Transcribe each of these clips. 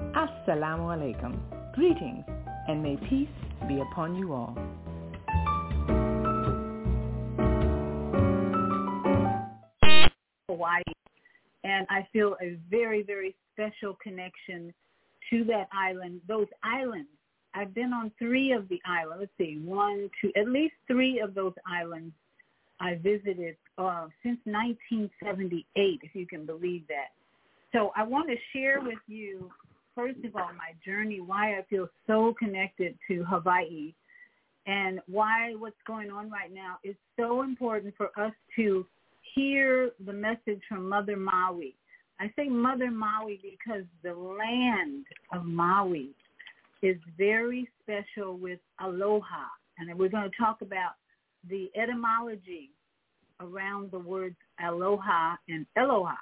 Assalamu alaikum. Greetings, and may peace be upon you all. Hawaii. And I feel a very, very special connection to that island, those islands. I've been on three of the islands. Let's see, one, two, at least three of those islands I visited uh, since 1978, if you can believe that. So I want to share with you, first of all, my journey, why I feel so connected to Hawaii, and why what's going on right now is so important for us to hear the message from Mother Maui. I say Mother Maui because the land of Maui is very special with aloha. And we're going to talk about the etymology around the words aloha and eloha.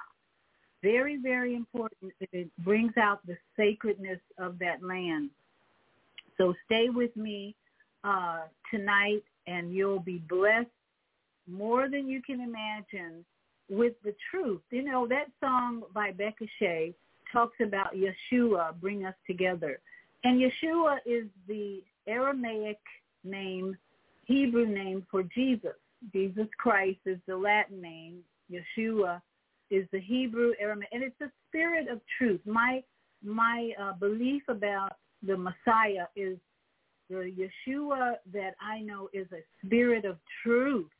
Very, very important. It brings out the sacredness of that land. So stay with me uh, tonight and you'll be blessed more than you can imagine with the truth. You know, that song by Becca Shea talks about Yeshua bring us together. And Yeshua is the Aramaic name, Hebrew name for Jesus. Jesus Christ is the Latin name. Yeshua is the Hebrew Aramaic, and it's the spirit of truth. My my uh, belief about the Messiah is the Yeshua that I know is a spirit of truth.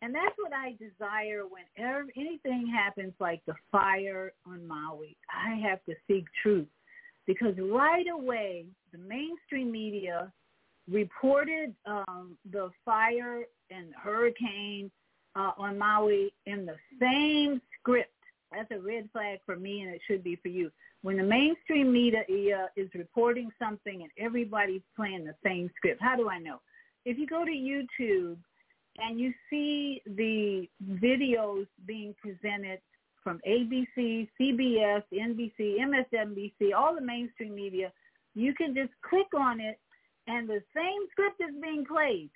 And that's what I desire whenever anything happens like the fire on Maui. I have to seek truth because right away the mainstream media reported um, the fire and hurricane uh, on Maui in the same script. That's a red flag for me, and it should be for you. When the mainstream media uh, is reporting something and everybody's playing the same script, how do I know? If you go to YouTube and you see the videos being presented from ABC, CBS, NBC, MSNBC, all the mainstream media, you can just click on it and the same script is being played.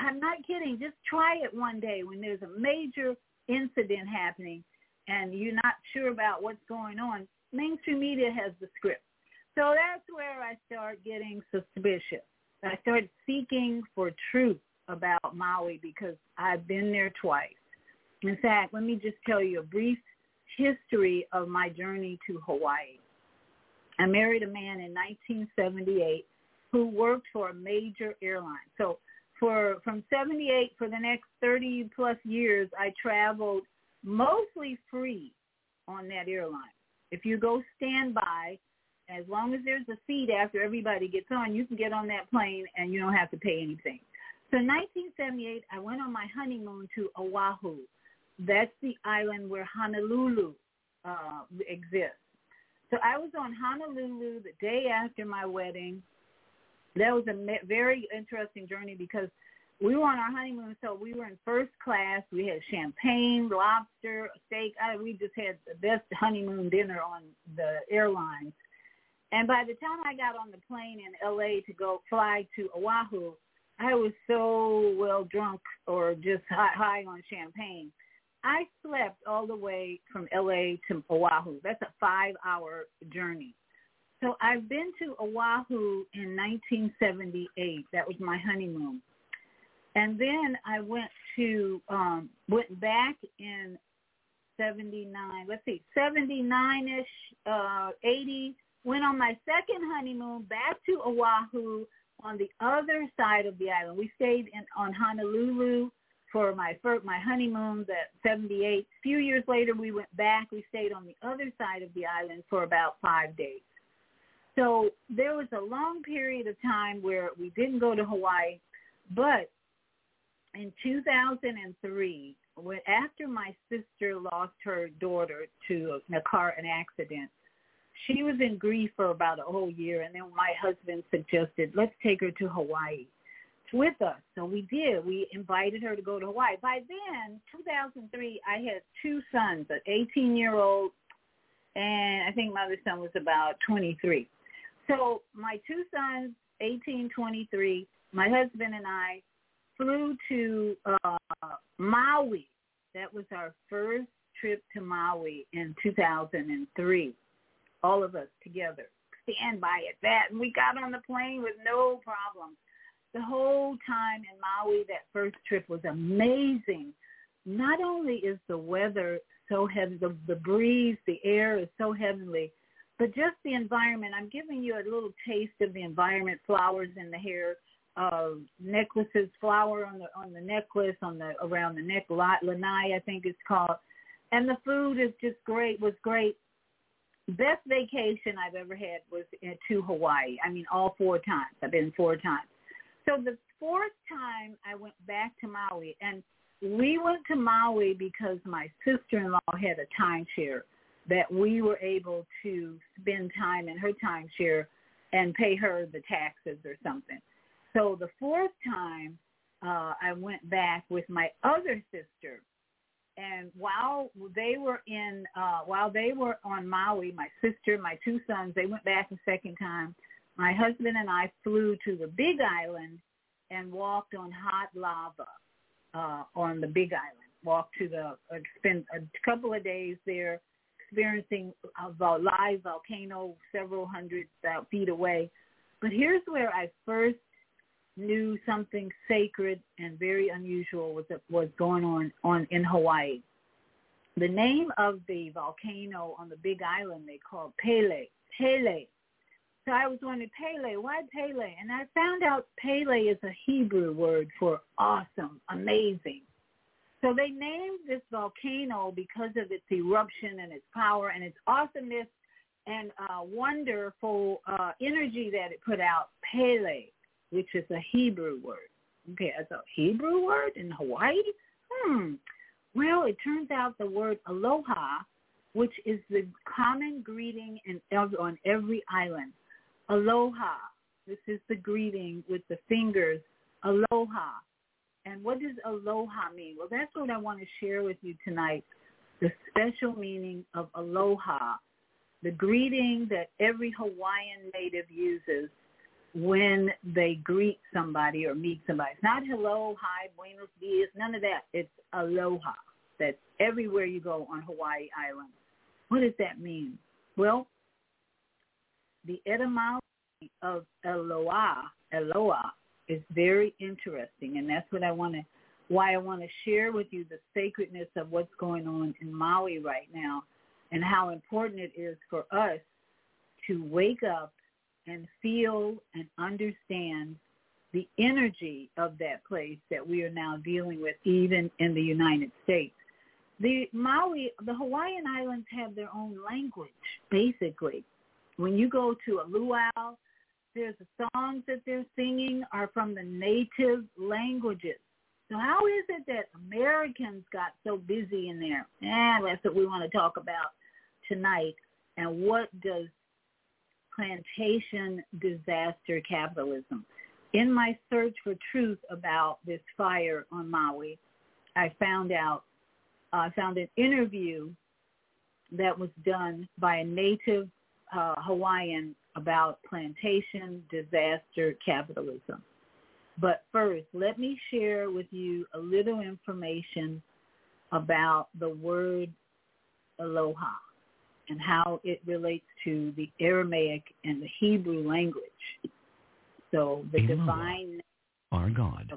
I'm not kidding. Just try it one day when there's a major incident happening and you're not sure about what's going on. Mainstream media has the script. So that's where I start getting suspicious. I started seeking for truth about Maui because I've been there twice. In fact, let me just tell you a brief history of my journey to Hawaii. I married a man in 1978 who worked for a major airline. So for from 78 for the next 30 plus years, I traveled mostly free on that airline. If you go standby, as long as there's a seat after everybody gets on, you can get on that plane and you don't have to pay anything. So 1978, I went on my honeymoon to Oahu. That's the island where Honolulu uh, exists. So I was on Honolulu the day after my wedding. That was a very interesting journey because we were on our honeymoon, so we were in first class. We had champagne, lobster, steak. I, we just had the best honeymoon dinner on the airlines. And by the time I got on the plane in LA to go fly to Oahu, I was so well drunk or just high, high on champagne. I slept all the way from LA to Oahu. That's a five-hour journey. So I've been to Oahu in 1978. That was my honeymoon. And then I went to um went back in 79. Let's see, 79ish, uh 80 went on my second honeymoon back to Oahu on the other side of the island. We stayed in on Honolulu for my first, my honeymoon, that 78. A few years later, we went back. We stayed on the other side of the island for about five days. So there was a long period of time where we didn't go to Hawaii, but in 2003, when after my sister lost her daughter to a car an accident, she was in grief for about a whole year, and then my husband suggested, let's take her to Hawaii with us. So we did. We invited her to go to Hawaii. By then, 2003, I had two sons, an 18-year-old, and I think my other son was about 23. So my two sons, 18, 23, my husband and I flew to uh, Maui. That was our first trip to Maui in 2003 all of us together. Stand by at that. And we got on the plane with no problems. The whole time in Maui, that first trip was amazing. Not only is the weather so heavy, the, the breeze, the air is so heavenly, but just the environment. I'm giving you a little taste of the environment, flowers in the hair, uh, necklaces, flower on the on the necklace, on the around the neck, lanai I think it's called, and the food is just great. Was great best vacation I've ever had was to Hawaii. I mean, all four times. I've been four times. So the fourth time I went back to Maui, and we went to Maui because my sister-in-law had a timeshare that we were able to spend time in her timeshare and pay her the taxes or something. So the fourth time uh, I went back with my other sister and while they were in uh while they were on Maui, my sister, my two sons, they went back a second time. My husband and I flew to the Big Island and walked on hot lava uh on the Big Island. Walked to the uh, spent a couple of days there experiencing a live volcano several hundred uh, feet away. But here's where I first knew something sacred and very unusual was was going on on in Hawaii. The name of the volcano on the Big Island they call Pele. Pele. So I was wondering, Pele, why Pele? And I found out Pele is a Hebrew word for awesome, amazing. So they named this volcano because of its eruption and its power and its awesomeness and uh, wonderful uh, energy that it put out, Pele which is a Hebrew word. Okay, as a Hebrew word in Hawaii? Hmm. Well, it turns out the word aloha, which is the common greeting in, on every island. Aloha. This is the greeting with the fingers. Aloha. And what does aloha mean? Well, that's what I want to share with you tonight. The special meaning of aloha, the greeting that every Hawaiian native uses when they greet somebody or meet somebody. It's not hello, hi, buenos dias, none of that. It's aloha. That's everywhere you go on Hawaii Island. What does that mean? Well, the etymology of aloha, aloha, is very interesting, and that's what I want to, why I want to share with you the sacredness of what's going on in Maui right now, and how important it is for us to wake up and feel and understand the energy of that place that we are now dealing with, even in the United States. The Maui, the Hawaiian Islands have their own language, basically. When you go to a luau, there's the songs that they're singing are from the native languages. So how is it that Americans got so busy in there? And that's what we want to talk about tonight. And what does plantation disaster capitalism? In my search for truth about this fire on Maui, I found out, I uh, found an interview that was done by a native uh, Hawaiian about plantation disaster capitalism. But first, let me share with you a little information about the word aloha and how it relates to the Aramaic and the Hebrew language. So the divine our God.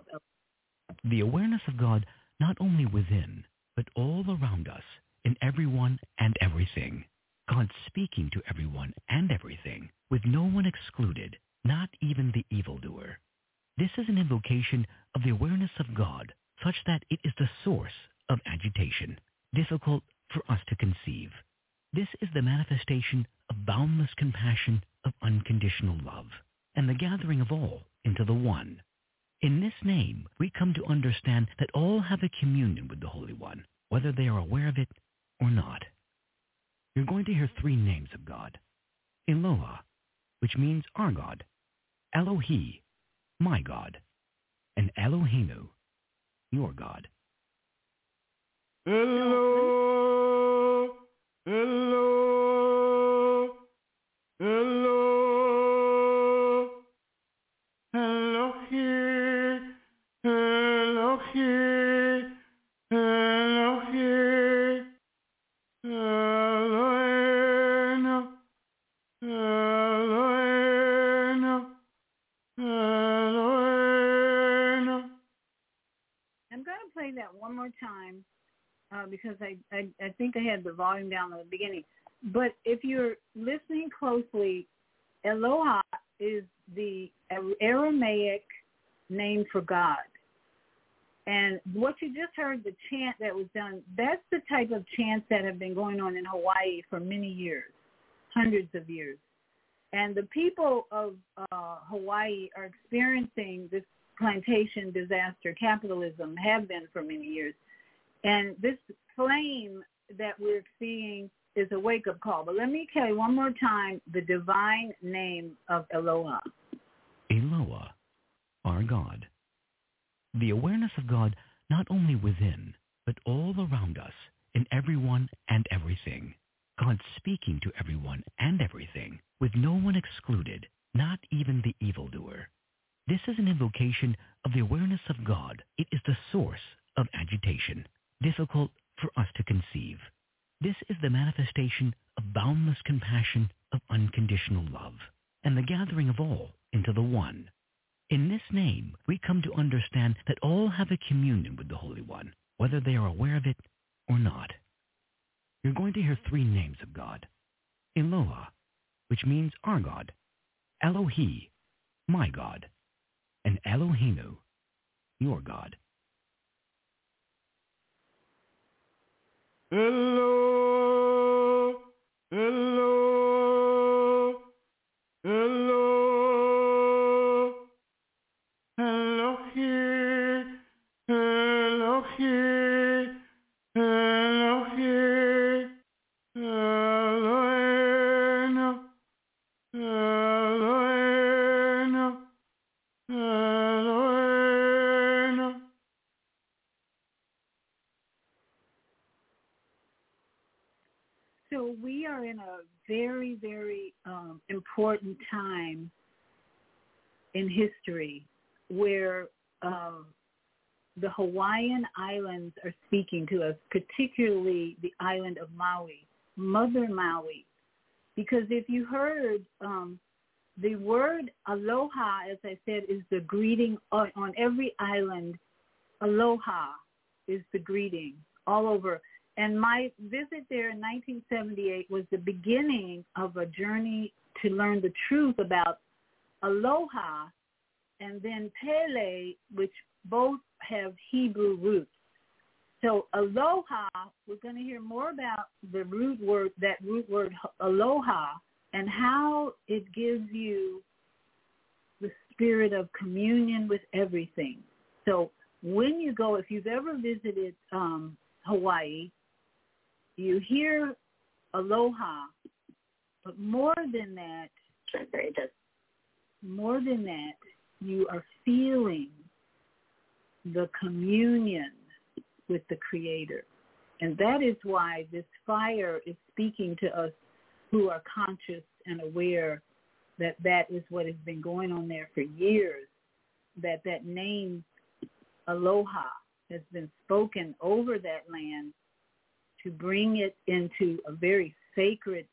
the awareness of God not only within, but all around us, in everyone and everything. God speaking to everyone and everything, with no one excluded, not even the evildoer. This is an invocation of the awareness of God such that it is the source of agitation, difficult for us to conceive. This is the manifestation of boundless compassion of unconditional love and the gathering of all into the one. In this name, we come to understand that all have a communion with the Holy One, whether they are aware of it or not you're going to hear three names of God. Eloah, which means our God. Elohi, my God. And Eloheinu, your God. Hello, hello, time uh, because I, I I think I had the volume down at the beginning. But if you're listening closely, Eloah is the Aramaic name for God. And what you just heard, the chant that was done, that's the type of chants that have been going on in Hawaii for many years, hundreds of years. And the people of uh, Hawaii are experiencing this plantation disaster capitalism, have been for many years. And this flame that we're seeing is a wake-up call. But let me tell you one more time the divine name of Eloah. Eloah, our God. The awareness of God not only within, but all around us, in everyone and everything. God speaking to everyone and everything, with no one excluded, not even the evildoer. This is an invocation of the awareness of God. It is the source of agitation, difficult for us to conceive. This is the manifestation of boundless compassion of unconditional love and the gathering of all into the one. In this name, we come to understand that all have a communion with the Holy One, whether they are aware of it or not. You're going to hear three names of God. Eloah, which means our God. Elohi, my God. And Eloheinu, your God. Hello, hello, important time in history where uh, the Hawaiian Islands are speaking to us, particularly the island of Maui, Mother Maui. Because if you heard um, the word aloha, as I said, is the greeting on, on every island. Aloha is the greeting all over. And my visit there in 1978 was the beginning of a journey to learn the truth about aloha and then pele, which both have Hebrew roots. So aloha, we're going to hear more about the root word, that root word aloha, and how it gives you the spirit of communion with everything. So when you go, if you've ever visited um, Hawaii, you hear aloha, but more than that, more than that, you are feeling the communion with the Creator. And that is why this fire is speaking to us who are conscious and aware that that is what has been going on there for years, that that name aloha has been spoken over that land to bring it into a very sacred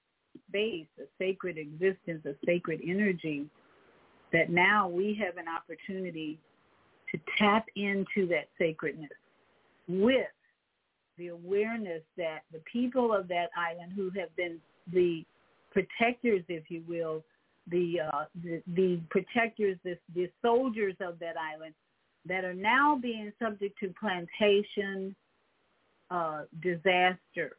space, a sacred existence, a sacred energy, that now we have an opportunity to tap into that sacredness with the awareness that the people of that island who have been the protectors, if you will, the uh, the, the protectors, the, the soldiers of that island that are now being subject to plantation uh, disaster.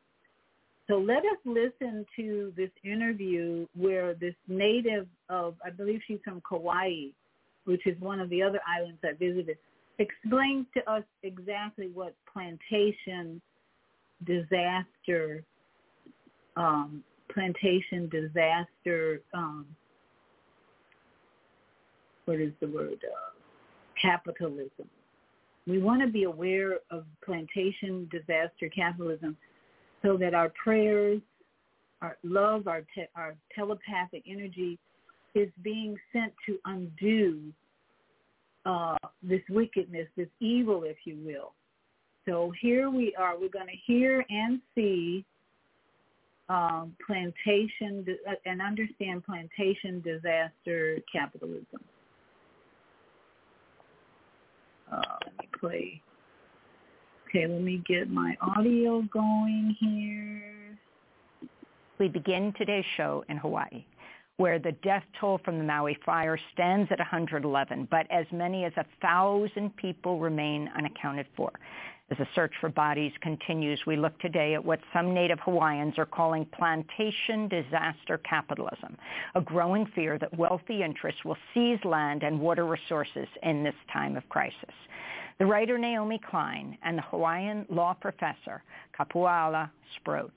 So let us listen to this interview where this native of, I believe she's from Kauai, which is one of the other islands I visited, explains to us exactly what plantation disaster, um, plantation disaster, um, what is the word, uh, capitalism. We want to be aware of plantation disaster capitalism so that our prayers, our love, our, te- our telepathic energy is being sent to undo uh, this wickedness, this evil, if you will. So here we are. We're going to hear and see um, plantation uh, and understand plantation disaster capitalism. Uh, let me play. Okay, let me get my audio going here. We begin today's show in Hawaii where the death toll from the Maui fire stands at 111, but as many as a thousand people remain unaccounted for. As the search for bodies continues, we look today at what some Native Hawaiians are calling plantation disaster capitalism, a growing fear that wealthy interests will seize land and water resources in this time of crisis. The writer Naomi Klein and the Hawaiian law professor Kapuala Sproat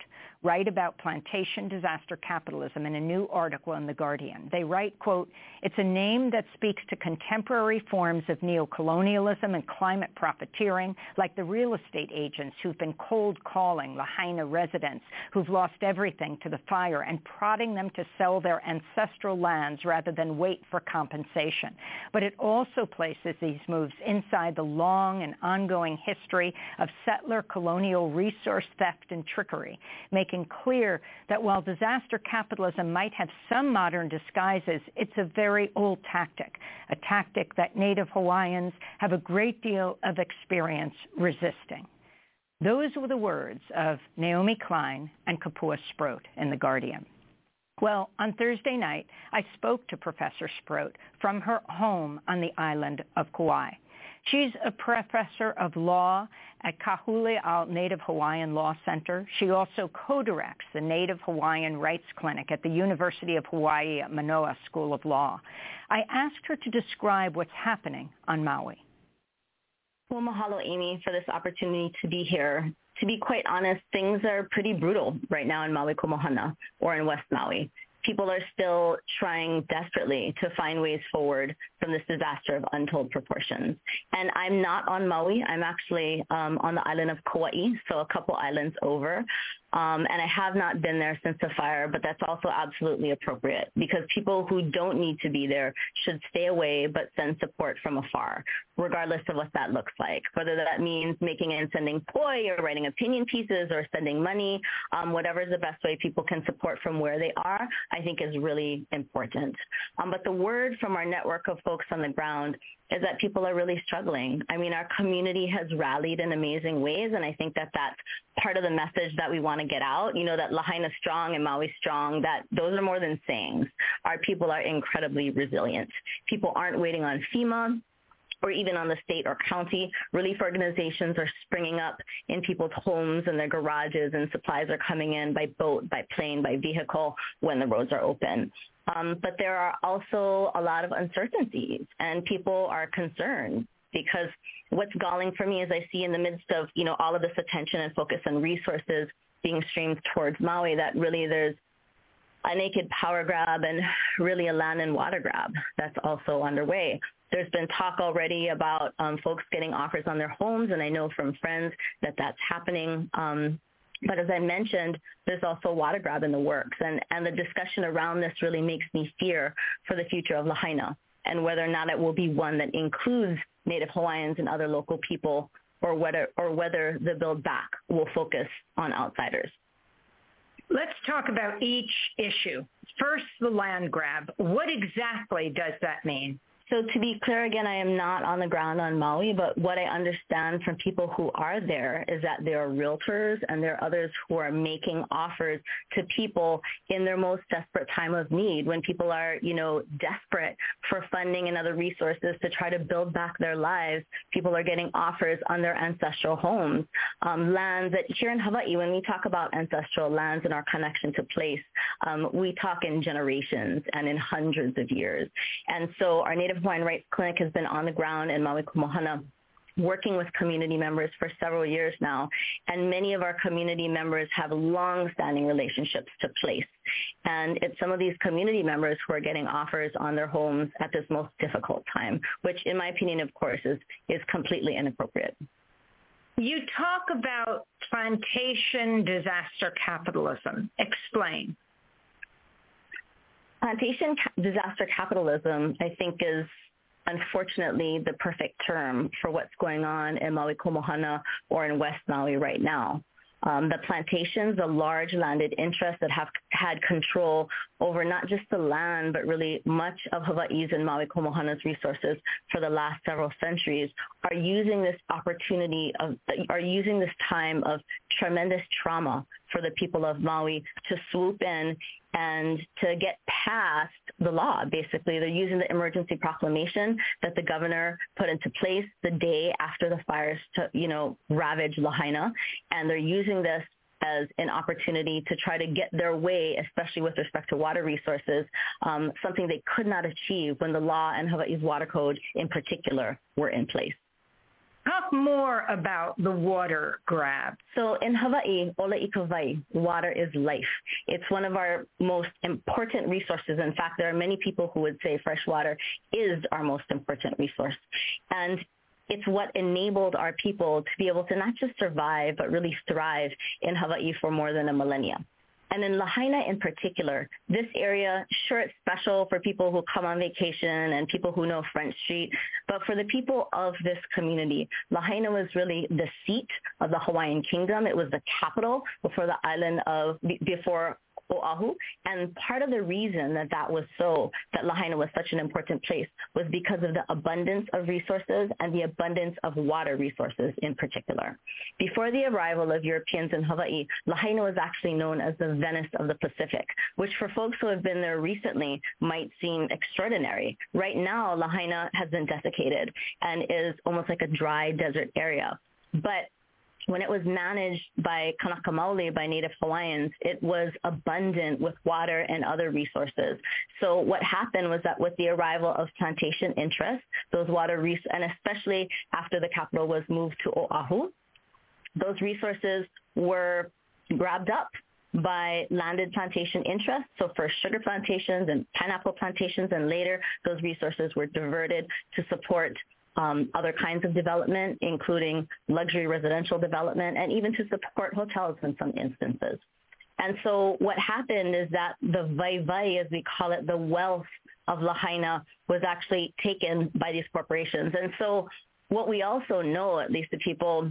write about plantation disaster capitalism in a new article in The Guardian. They write, quote, it's a name that speaks to contemporary forms of neocolonialism and climate profiteering, like the real estate agents who've been cold calling Lahaina residents who've lost everything to the fire and prodding them to sell their ancestral lands rather than wait for compensation. But it also places these moves inside the long and ongoing history of settler colonial resource theft and trickery, making clear that while disaster capitalism might have some modern disguises, it's a very old tactic, a tactic that Native Hawaiians have a great deal of experience resisting. Those were the words of Naomi Klein and Kapua Sproat in The Guardian. Well, on Thursday night, I spoke to Professor Sproat from her home on the island of Kauai. She's a professor of law at Ka Huli Ao Native Hawaiian Law Center. She also co-directs the Native Hawaiian Rights Clinic at the University of Hawaii at Manoa School of Law. I asked her to describe what's happening on Maui. Well, mahalo, Amy, for this opportunity to be here. To be quite honest, things are pretty brutal right now in Maui Komohana or in West Maui people are still trying desperately to find ways forward from this disaster of untold proportions. And I'm not on Maui. I'm actually um, on the island of Kauai, so a couple islands over. Um, and I have not been there since the fire, but that's also absolutely appropriate because people who don't need to be there should stay away but send support from afar, regardless of what that looks like. Whether that means making and sending poi or writing opinion pieces or sending money, um, whatever is the best way people can support from where they are, I think is really important. Um, but the word from our network of folks on the ground is that people are really struggling. I mean, our community has rallied in amazing ways, and I think that that's part of the message that we want to get out. You know, that Lahaina strong and Maui strong, that those are more than sayings. Our people are incredibly resilient. People aren't waiting on FEMA or even on the state or county. Relief organizations are springing up in people's homes and their garages, and supplies are coming in by boat, by plane, by vehicle when the roads are open. Um, but there are also a lot of uncertainties, and people are concerned because what's galling for me is I see in the midst of you know all of this attention and focus and resources being streamed towards Maui that really there's a naked power grab and really a land and water grab that's also underway. There's been talk already about um, folks getting offers on their homes, and I know from friends that that's happening. Um, but as I mentioned, there's also water grab in the works, and, and the discussion around this really makes me fear for the future of Lahaina and whether or not it will be one that includes Native Hawaiians and other local people, or whether or whether the Build Back will focus on outsiders. Let's talk about each issue. First, the land grab. What exactly does that mean? So to be clear again, I am not on the ground on Maui, but what I understand from people who are there is that there are realtors and there are others who are making offers to people in their most desperate time of need when people are, you know, desperate for funding and other resources to try to build back their lives. People are getting offers on their ancestral homes, um, lands that here in Hawaii, when we talk about ancestral lands and our connection to place, um, we talk in generations and in hundreds of years. And so our Native Hawaiian Rights Clinic has been on the ground in Maui Komohana working with community members for several years now, and many of our community members have long-standing relationships to place. And it's some of these community members who are getting offers on their homes at this most difficult time, which in my opinion, of course, is, is completely inappropriate. You talk about plantation disaster capitalism. Explain. Plantation disaster capitalism, I think, is unfortunately the perfect term for what's going on in Maui Komohana or in West Maui right now. Um, the plantations, the large landed interests that have had control over not just the land, but really much of Hawaii's and Maui Komohana's resources for the last several centuries, are using this opportunity of, are using this time of tremendous trauma for the people of Maui to swoop in and to get past the law. Basically, they're using the emergency proclamation that the governor put into place the day after the fires, to, you know, ravaged Lahaina, and they're using this as an opportunity to try to get their way, especially with respect to water resources, um, something they could not achieve when the law and Hawaii's water code in particular were in place. Talk more about the water grab. So in Hawaii, Ola water is life. It's one of our most important resources. In fact, there are many people who would say fresh water is our most important resource. And it's what enabled our people to be able to not just survive, but really thrive in Hawaii for more than a millennia. And in Lahaina in particular, this area, sure, it's special for people who come on vacation and people who know Front Street, but for the people of this community, Lahaina was really the seat of the Hawaiian kingdom. It was the capital before the island of, before Oahu. And part of the reason that that was so, that Lahaina was such an important place, was because of the abundance of resources and the abundance of water resources in particular. Before the arrival of Europeans in Hawaii, Lahaina was actually known as the Venice of the Pacific, which for folks who have been there recently might seem extraordinary. Right now, Lahaina has been desiccated and is almost like a dry desert area. But when it was managed by Kanaka Maoli, by Native Hawaiians, it was abundant with water and other resources. So what happened was that with the arrival of plantation interests, those water res- and especially after the capital was moved to Oahu, those resources were grabbed up by landed plantation interests. So first sugar plantations and pineapple plantations, and later those resources were diverted to support um, other kinds of development, including luxury residential development, and even to support hotels in some instances. And so what happened is that the vai as we call it, the wealth of Lahaina was actually taken by these corporations. And so what we also know, at least the people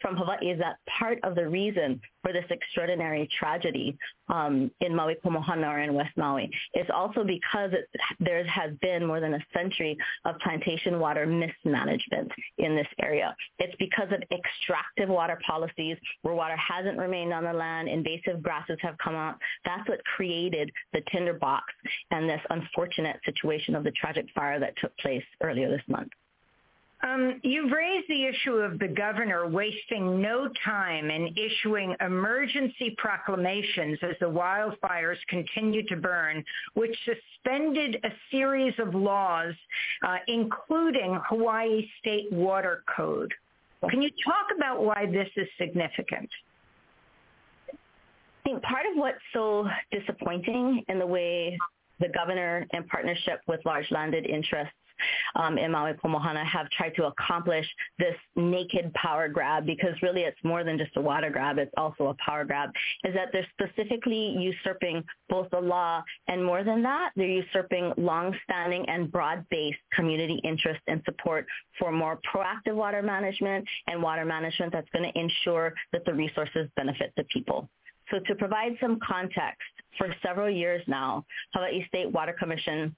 from Hawaii is that part of the reason for this extraordinary tragedy um, in Maui Komohana or in West Maui is also because it, there has been more than a century of plantation water mismanagement in this area. It's because of extractive water policies where water hasn't remained on the land, invasive grasses have come up. That's what created the tinderbox and this unfortunate situation of the tragic fire that took place earlier this month. Um, you've raised the issue of the governor wasting no time in issuing emergency proclamations as the wildfires continue to burn, which suspended a series of laws, uh, including Hawaii State Water Code. Can you talk about why this is significant? I think part of what's so disappointing in the way the governor, in partnership with large landed interests, um, in Maui Komohana have tried to accomplish this naked power grab because really it's more than just a water grab, it's also a power grab, is that they're specifically usurping both the law and more than that, they're usurping long-standing and broad-based community interest and support for more proactive water management and water management that's going to ensure that the resources benefit the people. So to provide some context, for several years now, Hawaii State Water Commission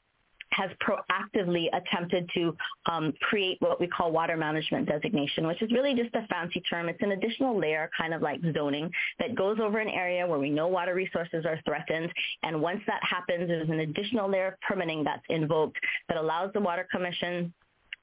has proactively attempted to um, create what we call water management designation, which is really just a fancy term. It's an additional layer, kind of like zoning, that goes over an area where we know water resources are threatened. And once that happens, there's an additional layer of permitting that's invoked that allows the Water Commission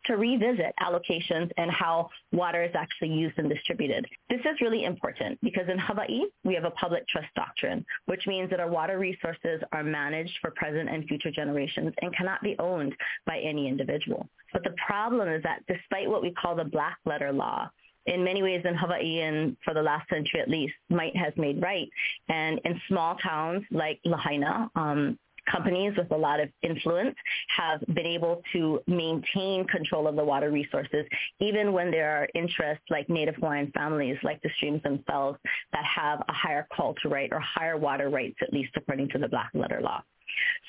to revisit allocations and how water is actually used and distributed. This is really important because in Hawaii, we have a public trust doctrine, which means that our water resources are managed for present and future generations and cannot be owned by any individual. But the problem is that despite what we call the black letter law, in many ways in Hawaii and for the last century at least, might has made right. And in small towns like Lahaina, um, companies with a lot of influence have been able to maintain control of the water resources, even when there are interests like Native Hawaiian families, like the streams themselves, that have a higher call to right or higher water rights, at least according to the black letter law.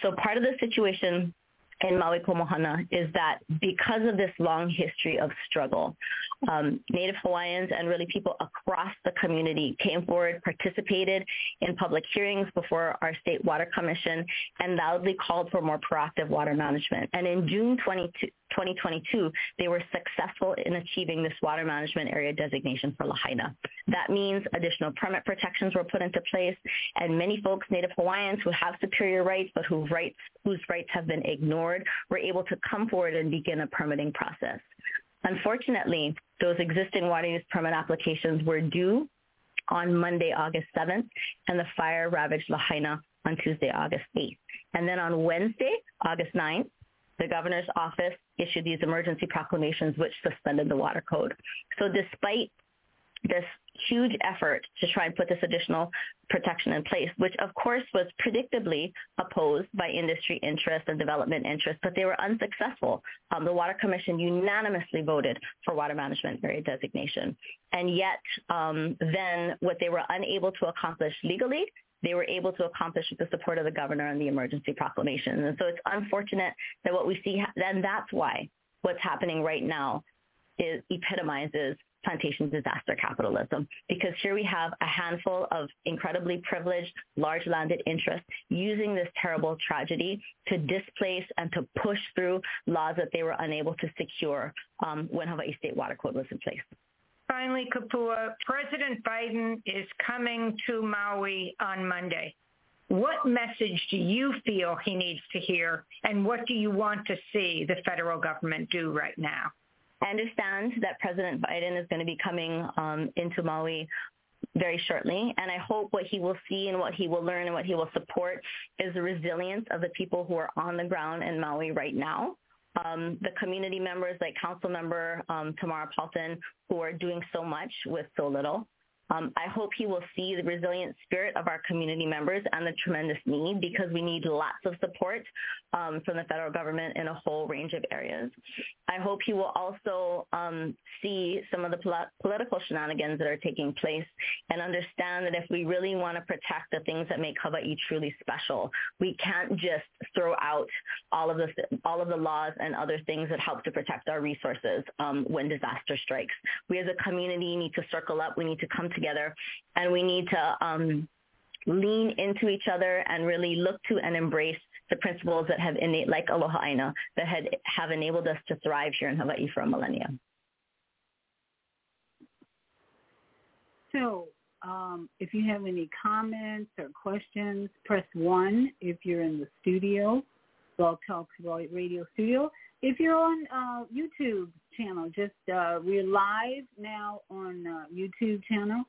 So part of the situation in Maui Komohana is that because of this long history of struggle, um, Native Hawaiians and really people across the community came forward, participated in public hearings before our state water commission, and loudly called for more proactive water management. And in June 22, 2022, they were successful in achieving this water management area designation for Lahaina. That means additional permit protections were put into place, and many folks, Native Hawaiians who have superior rights but whose rights, whose rights have been ignored, were able to come forward and begin a permitting process. Unfortunately, those existing water use permit applications were due on Monday, August 7th, and the fire ravaged Lahaina on Tuesday, August 8th. And then on Wednesday, August 9th, the governor's office issued these emergency proclamations which suspended the water code. So despite this huge effort to try and put this additional protection in place, which of course was predictably opposed by industry interests and development interests, but they were unsuccessful. Um, the Water Commission unanimously voted for water management area designation. And yet um, then what they were unable to accomplish legally, they were able to accomplish with the support of the governor and the emergency proclamation. And so it's unfortunate that what we see, then that's why what's happening right now is epitomizes plantation disaster capitalism because here we have a handful of incredibly privileged large landed interests using this terrible tragedy to displace and to push through laws that they were unable to secure um, when Hawaii State Water Code was in place. Finally, Kapua, President Biden is coming to Maui on Monday. What message do you feel he needs to hear, and what do you want to see the federal government do right now? I understand that President Biden is going to be coming um, into Maui very shortly. And I hope what he will see and what he will learn and what he will support is the resilience of the people who are on the ground in Maui right now. Um, the community members like Council Member um, Tamara Paltin, who are doing so much with so little. Um, I hope he will see the resilient spirit of our community members and the tremendous need because we need lots of support um, from the federal government in a whole range of areas. I hope he will also um, see some of the pol- political shenanigans that are taking place and understand that if we really want to protect the things that make Hawaii truly special, we can't just throw out all of the all of the laws and other things that help to protect our resources um, when disaster strikes. We as a community need to circle up. We need to come together, and we need to um, lean into each other and really look to and embrace the principles that have innate, like Aloha Aina, that had, have enabled us to thrive here in Hawaii for a millennia. So um, if you have any comments or questions, press 1 if you're in the studio, Blog Talk Radio Studio. If you're on uh, YouTube channel, just uh, we're live now on uh, YouTube channel.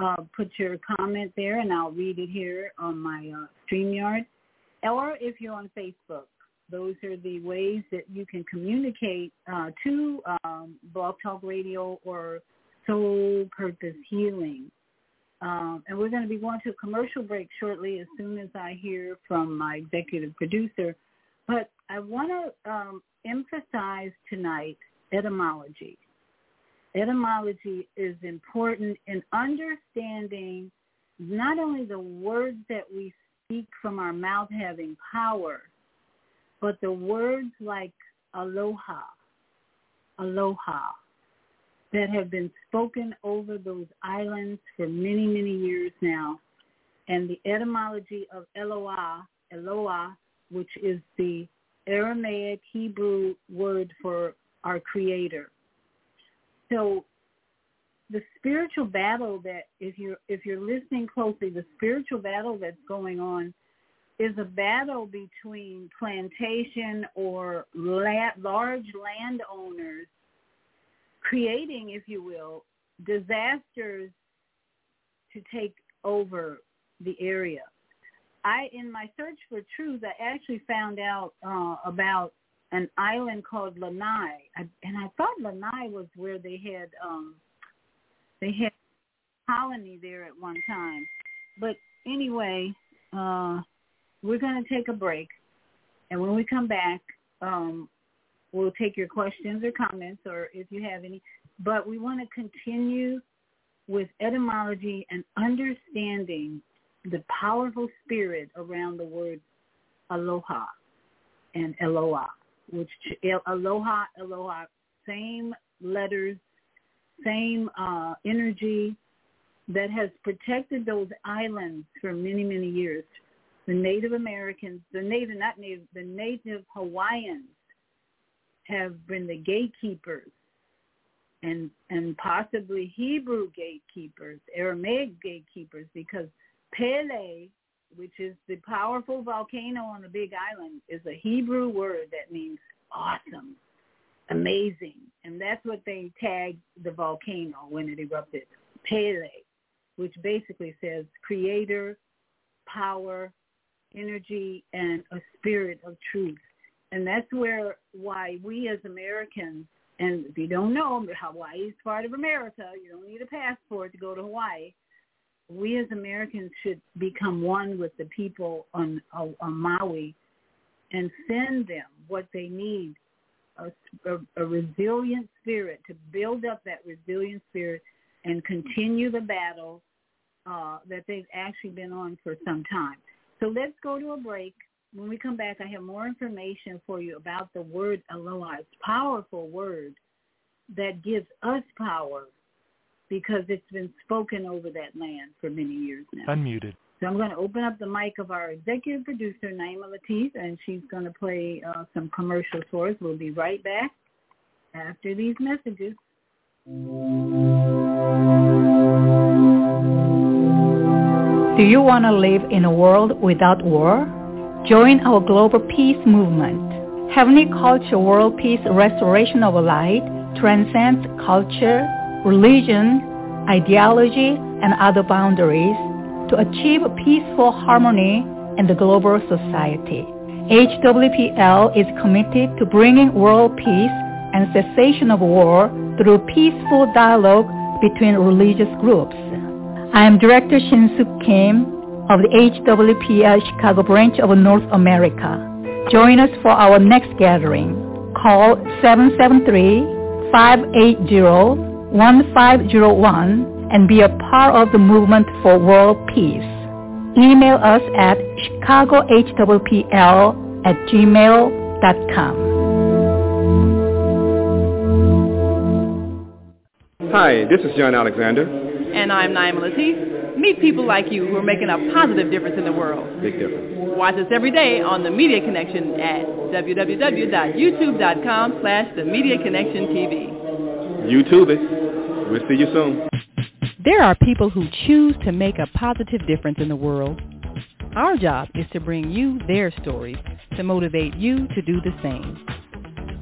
Uh, put your comment there, and I'll read it here on my uh, StreamYard. Or if you're on Facebook, those are the ways that you can communicate uh, to um, Blog Talk Radio or Soul Purpose Healing. Um, and we're going to be going to a commercial break shortly as soon as I hear from my executive producer. But I want to um, emphasize tonight etymology. Etymology is important in understanding not only the words that we speak from our mouth having power, but the words like aloha, aloha, that have been spoken over those islands for many, many years now. And the etymology of Eloah, Eloah, which is the Aramaic Hebrew word for our creator. So the spiritual battle that if you're if you're listening closely, the spiritual battle that's going on is a battle between plantation or la- large landowners creating, if you will, disasters to take over the area. I, in my search for truth, I actually found out uh, about an island called Lanai, I, and I thought Lanai was where they had um, they had a colony there at one time. But anyway, uh, we're going to take a break, and when we come back, um, we'll take your questions or comments, or if you have any. But we want to continue with etymology and understanding the powerful spirit around the word aloha and eloah, which aloha, aloha, same letters, same uh, energy that has protected those islands for many, many years. The Native Americans, the Native, not Native, the Native Hawaiians have been the gatekeepers and and possibly Hebrew gatekeepers, Aramaic gatekeepers, because Pele, which is the powerful volcano on the Big Island, is a Hebrew word that means awesome, amazing, and that's what they tagged the volcano when it erupted. Pele, which basically says creator, power, energy, and a spirit of truth. And that's where why we as Americans, and if you don't know, Hawaii is part of America. You don't need a passport to go to Hawaii. We as Americans should become one with the people on, on, Maui and send them what they need, a, a, a resilient spirit to build up that resilient spirit and continue the battle uh, that they've actually been on for some time. So let's go to a break when we come back, I have more information for you about the word aloha. It's a powerful word that gives us power because it's been spoken over that land for many years now. Unmuted. So I'm going to open up the mic of our executive producer, Naima Latif, and she's going to play uh, some commercials for us. We'll be right back after these messages. Do you want to live in a world without war? Join our global peace movement. Heavenly Culture World Peace Restoration of Light transcends culture, religion, ideology, and other boundaries to achieve peaceful harmony in the global society. HWPL is committed to bringing world peace and cessation of war through peaceful dialogue between religious groups. I am Director Shin-Suk Kim of the HWPL Chicago branch of North America. Join us for our next gathering. Call 773-580-1501 and be a part of the movement for world peace. Email us at chicagohwpl at gmail.com. Hi, this is John Alexander. And I'm Naima Latif. Meet people like you who are making a positive difference in the world. Big difference. Watch us every day on The Media Connection at www.youtube.com slash The Media Connection TV. YouTube it. We'll see you soon. There are people who choose to make a positive difference in the world. Our job is to bring you their stories to motivate you to do the same.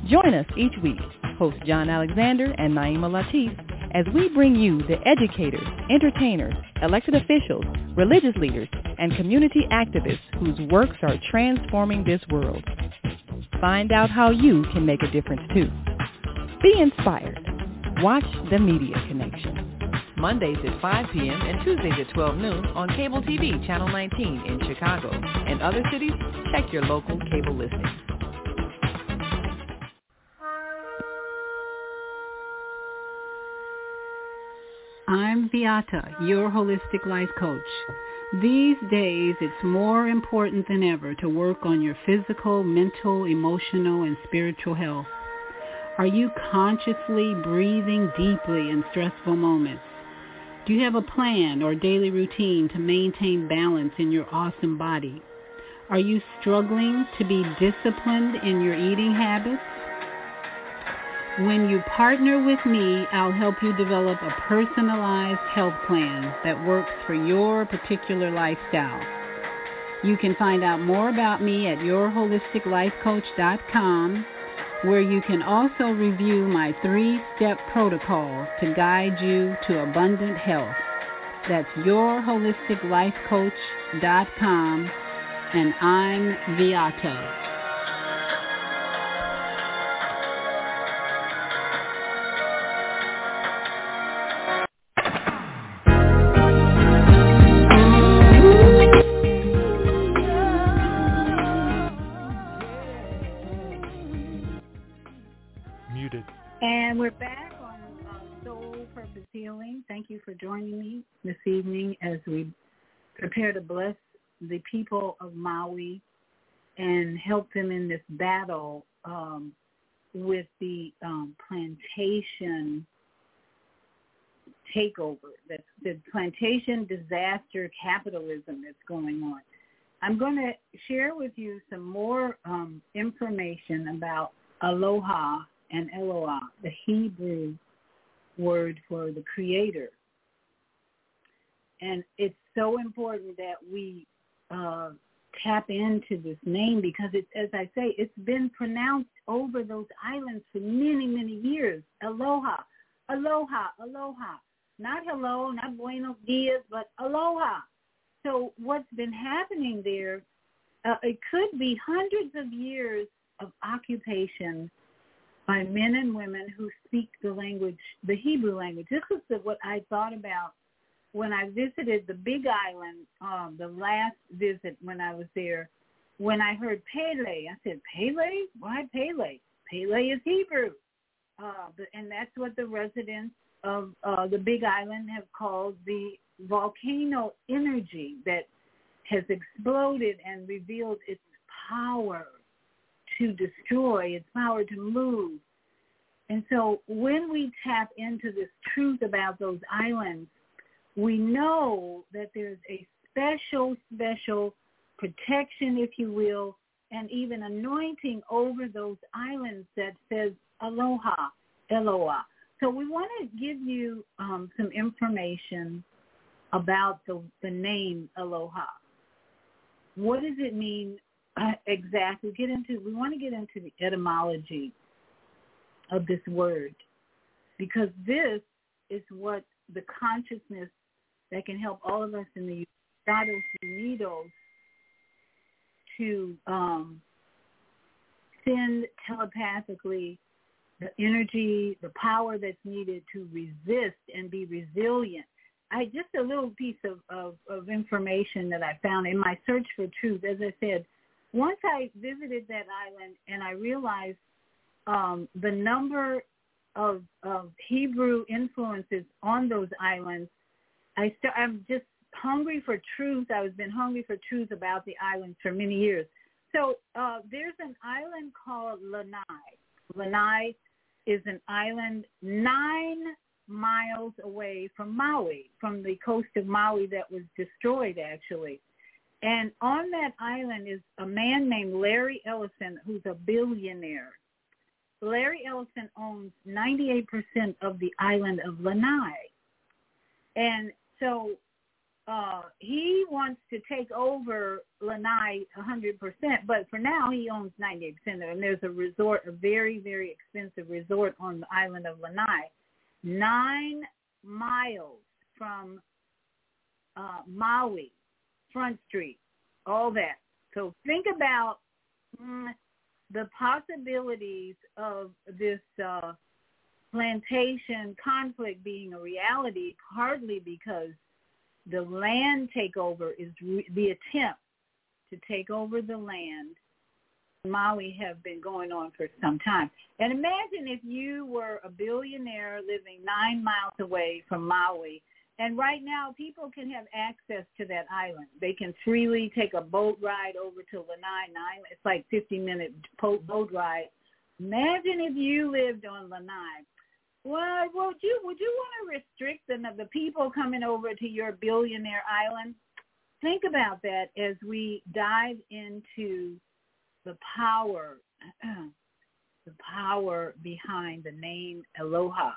Join us each week, host John Alexander and Naima Latif, as we bring you the educators, entertainers, elected officials, religious leaders, and community activists whose works are transforming this world. Find out how you can make a difference too. Be inspired. Watch The Media Connection. Mondays at 5 p.m. and Tuesdays at 12 noon on Cable TV Channel 19 in Chicago. and other cities, check your local cable listings. I'm Viyahta, your holistic life coach. These days, it's more important than ever to work on your physical, mental, emotional, and spiritual health. Are you consciously breathing deeply in stressful moments? Do you have a plan or daily routine to maintain balance in your awesome body? Are you struggling to be disciplined in your eating habits? When you partner with me, I'll help you develop a personalized health plan that works for your particular lifestyle. You can find out more about me at yourholisticlifecoach.com where you can also review my three-step protocol to guide you to abundant health. That's yourholisticlifecoach.com and I'm Viyahta. And we're back on uh, Soul Purpose Healing. Thank you for joining me this evening as we prepare to bless the people of Maui and help them in this battle um, with the um, plantation takeover, that's the plantation disaster capitalism that's going on. I'm going to share with you some more um, information about aloha and Eloah, the Hebrew word for the creator. And it's so important that we uh, tap into this name because it's, as I say, it's been pronounced over those islands for many, many years. Aloha, aloha, aloha. Not hello, not buenos dias, but aloha. So what's been happening there, uh, it could be hundreds of years of occupation by men and women who speak the language, the Hebrew language. This is the, what I thought about when I visited the Big Island, um, the last visit when I was there. When I heard Pele, I said, Pele? Why Pele? Pele is Hebrew. Uh, and that's what the residents of uh, the Big Island have called the volcano energy that has exploded and revealed its power to destroy, its power to move. And so when we tap into this truth about those islands, we know that there's a special, special protection, if you will, and even anointing over those islands that says aloha, Eloah. So we want to give you um, some information about the, the name aloha. What does it mean exactly get into we want to get into the etymology of this word because this is what the consciousness that can help all of us in the Estados Unidos to um, send telepathically the energy, the power that's needed to resist and be resilient. I just a little piece of, of, of information that I found in my search for truth. As I said, once I visited that island and I realized um, the number of, of Hebrew influences on those islands, I st- I'm just hungry for truth. I've been hungry for truth about the islands for many years. So uh, there's an island called Lanai. Lanai is an island nine miles away from Maui, from the coast of Maui that was destroyed actually. And on that island is a man named Larry Ellison who's a billionaire. Larry Ellison owns 98% of the island of Lanai. And so uh, he wants to take over Lanai 100%, but for now he owns 98% of it. And there's a resort, a very, very expensive resort on the island of Lanai, nine miles from uh, Maui, Front Street, all that. So think about mm, the possibilities of this uh, plantation conflict being a reality, partly because the land takeover is re- the attempt to take over the land. Maui have been going on for some time. And imagine if you were a billionaire living nine miles away from Maui and right now, people can have access to that island. They can freely take a boat ride over to Lanai. Nine, it's like 50 minute boat ride. Imagine if you lived on Lanai. Well, would you would you want to restrict the the people coming over to your billionaire island? Think about that as we dive into the power, the power behind the name Aloha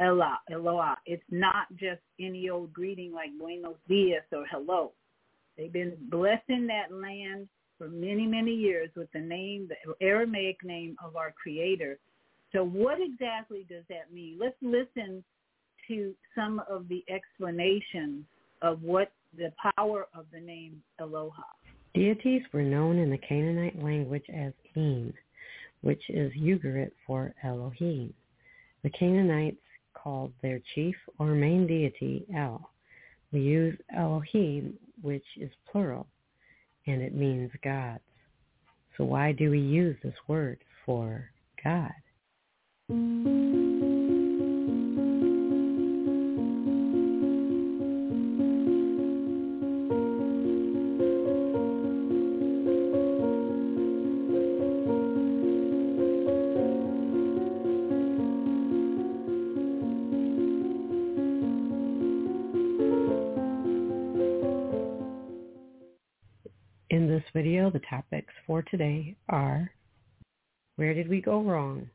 Ella, Eloah. It's not just any old greeting like buenos dias or hello. They've been blessing that land for many, many years with the name, the Aramaic name of our Creator. So what exactly does that mean? Let's listen to some of the explanations of what the power of the name Aloha. Deities were known in the Canaanite language as Im, which is Ugarit for Elohim. The Canaanites called their chief or main deity El. We use Elohim, which is plural, and it means gods. So why do we use this word for God? Video, the topics for today are where did we go wrong?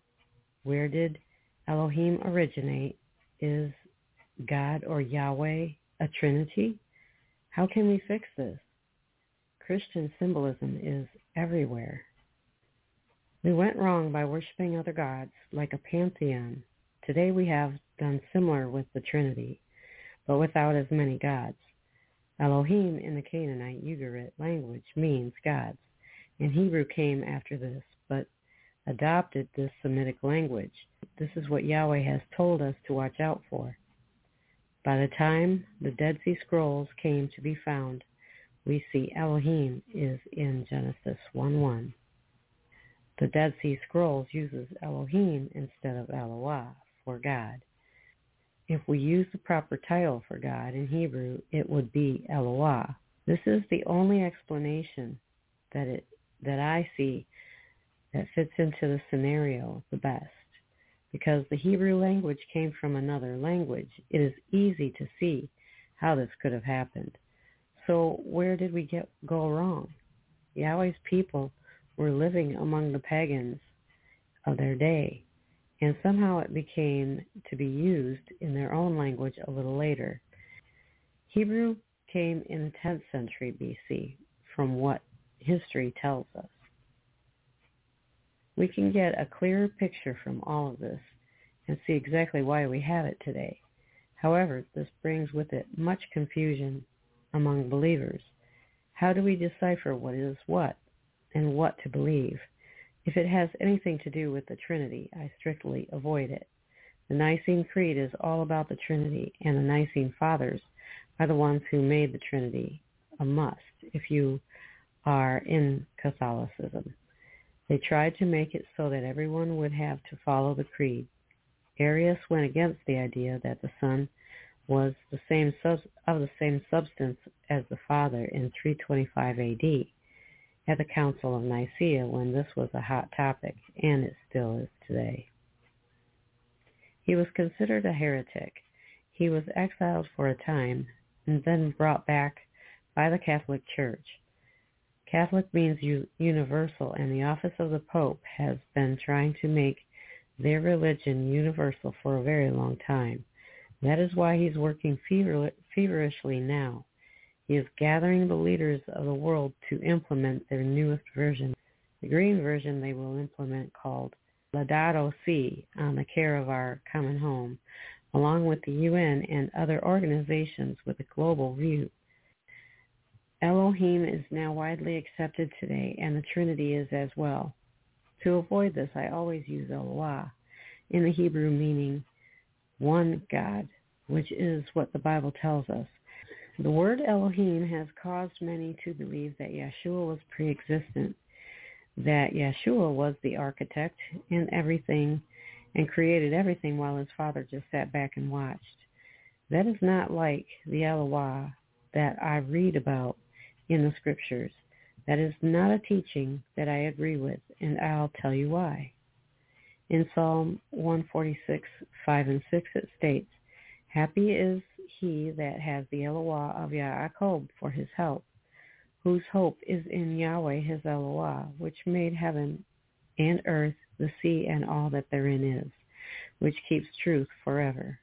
Where did Elohim originate? Is God or Yahweh a trinity? How can we fix this? Christian symbolism is everywhere. We went wrong by worshiping other gods like a pantheon. Today we have done similar with the Trinity, but without as many gods. Elohim in the Canaanite Ugarit language means gods, and Hebrew came after this, but adopted this Semitic language. This is what Yahweh has told us to watch out for. By the time the Dead Sea Scrolls came to be found, we see Elohim is in Genesis 1.1. The Dead Sea Scrolls uses Elohim instead of Eloah for God. If we use the proper title for God in Hebrew, it would be Eloah. This is the only explanation that it that I see that fits into the scenario the best. Because the Hebrew language came from another language, it is easy to see how this could have happened. So where did we get go wrong? Yahweh's people were living among the pagans of their day and somehow it became to be used in their own language a little later. Hebrew came in the 10th century BC from what history tells us. We can get a clearer picture from all of this and see exactly why we have it today. However, this brings with it much confusion among believers. How do we decipher what is what and what to believe? If it has anything to do with the Trinity, I strictly avoid it. The Nicene Creed is all about the Trinity, and the Nicene Fathers are the ones who made the Trinity a must if you are in Catholicism. They tried to make it so that everyone would have to follow the creed. Arius went against the idea that the Son was the same sub- of the same substance as the Father in 325 AD at the Council of Nicaea when this was a hot topic, and it still is today. He was considered a heretic. He was exiled for a time and then brought back by the Catholic Church. Catholic means universal, and the office of the Pope has been trying to make their religion universal for a very long time. That is why he's working fever- feverishly now. He is gathering the leaders of the world to implement their newest version. The green version they will implement called Laudato Si on the care of our common home, along with the UN and other organizations with a global view. Elohim is now widely accepted today, and the Trinity is as well. To avoid this, I always use Eloah in the Hebrew meaning one God, which is what the Bible tells us. The word Elohim has caused many to believe that Yeshua was pre-existent, that Yeshua was the architect in everything and created everything while his father just sat back and watched. That is not like the Eloah that I read about in the scriptures. That is not a teaching that I agree with, and I'll tell you why. In Psalm 146, 5 and 6 it states, Happy is he that has the Eloah of Yaakov for his help, whose hope is in Yahweh his Eloah, which made heaven and earth, the sea, and all that therein is, which keeps truth forever.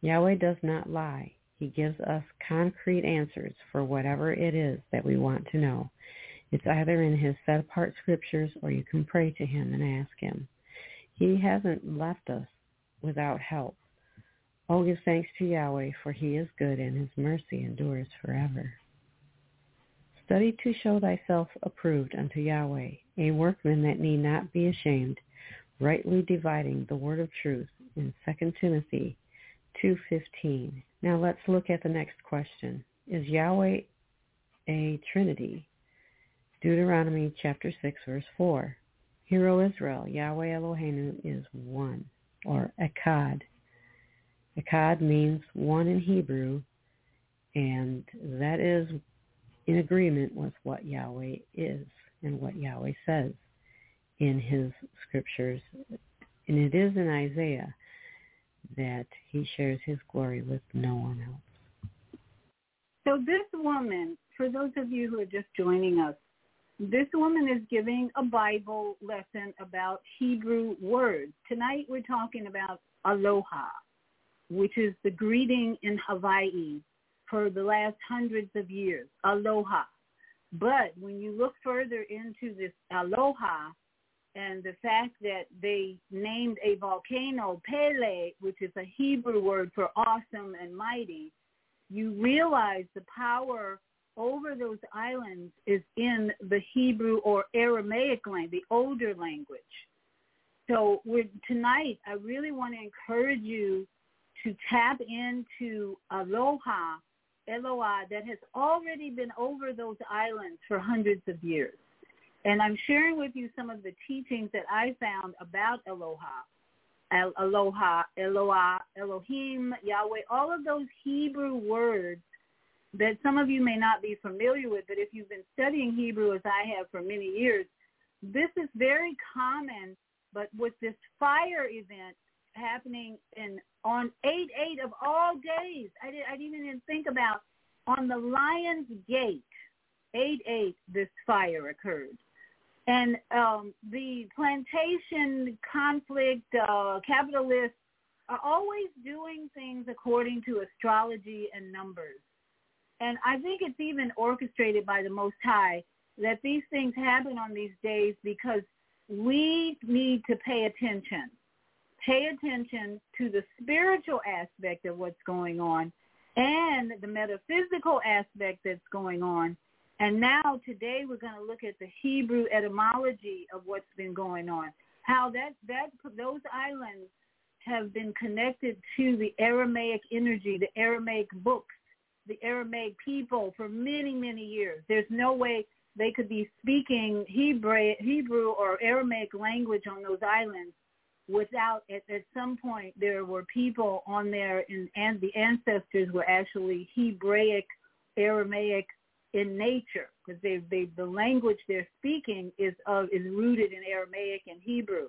Yahweh does not lie. He gives us concrete answers for whatever it is that we want to know. It's either in his set-apart scriptures or you can pray to him and ask him. He hasn't left us without help. Oh, give thanks to Yahweh, for he is good and his mercy endures forever. Study to show thyself approved unto Yahweh, a workman that need not be ashamed, rightly dividing the word of truth in 2 Timothy 2.15. Now let's look at the next question. Is Yahweh a Trinity? Deuteronomy chapter 6 verse 4. Hear, O Israel, Yahweh Eloheinu is one, or Echad. Echad means one in Hebrew, and that is in agreement with what Yahweh is and what Yahweh says in his scriptures. And it is in Isaiah that he shares his glory with no one else. So this woman, for those of you who are just joining us, this woman is giving a Bible lesson about Hebrew words. Tonight we're talking about aloha, which is the greeting in Hawaii for the last hundreds of years, aloha. But when you look further into this aloha, and the fact that they named a volcano Pele, which is a Hebrew word for awesome and mighty, you realize the power over those islands is in the Hebrew or Aramaic language, the older language. So tonight, I really want to encourage you to tap into Aloha, Eloah, that has already been over those islands for hundreds of years. And I'm sharing with you some of the teachings that I found about Aloha. Aloha, Eloah, Elohim, Yahweh, all of those Hebrew words that some of you may not be familiar with, but if you've been studying Hebrew as I have for many years, this is very common. But with this fire event happening in on eight eight of all days, I, did, I didn't even think about on the Lion's Gate, eight eight. This fire occurred. And um, the plantation conflict uh, capitalists are always doing things according to astrology and numbers. And I think it's even orchestrated by the Most High that these things happen on these days because we need to pay attention. Pay attention to the spiritual aspect of what's going on and the metaphysical aspect that's going on and now today we're going to look at the Hebrew etymology of what's been going on. how that that those islands have been connected to the Aramaic energy, the Aramaic books, the Aramaic people for many many years. There's no way they could be speaking Hebrew, Hebrew or Aramaic language on those islands without at, at some point there were people on there and, and the ancestors were actually Hebraic, Aramaic in nature because they, they the language they're speaking is of is rooted in Aramaic and Hebrew.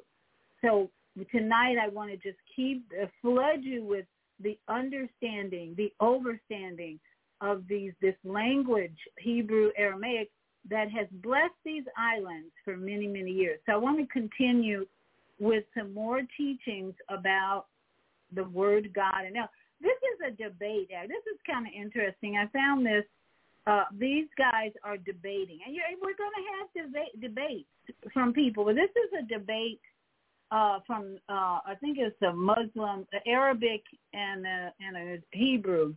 So tonight I want to just keep uh, flood you with the understanding, the overstanding of these this language Hebrew Aramaic that has blessed these islands for many many years. So I want to continue with some more teachings about the word God. And now this is a debate. This is kind of interesting. I found this. Uh, these guys are debating, and we're going to have debate, debates from people. But this is a debate uh, from uh, I think it's a Muslim, Arabic, and a, and a Hebrew,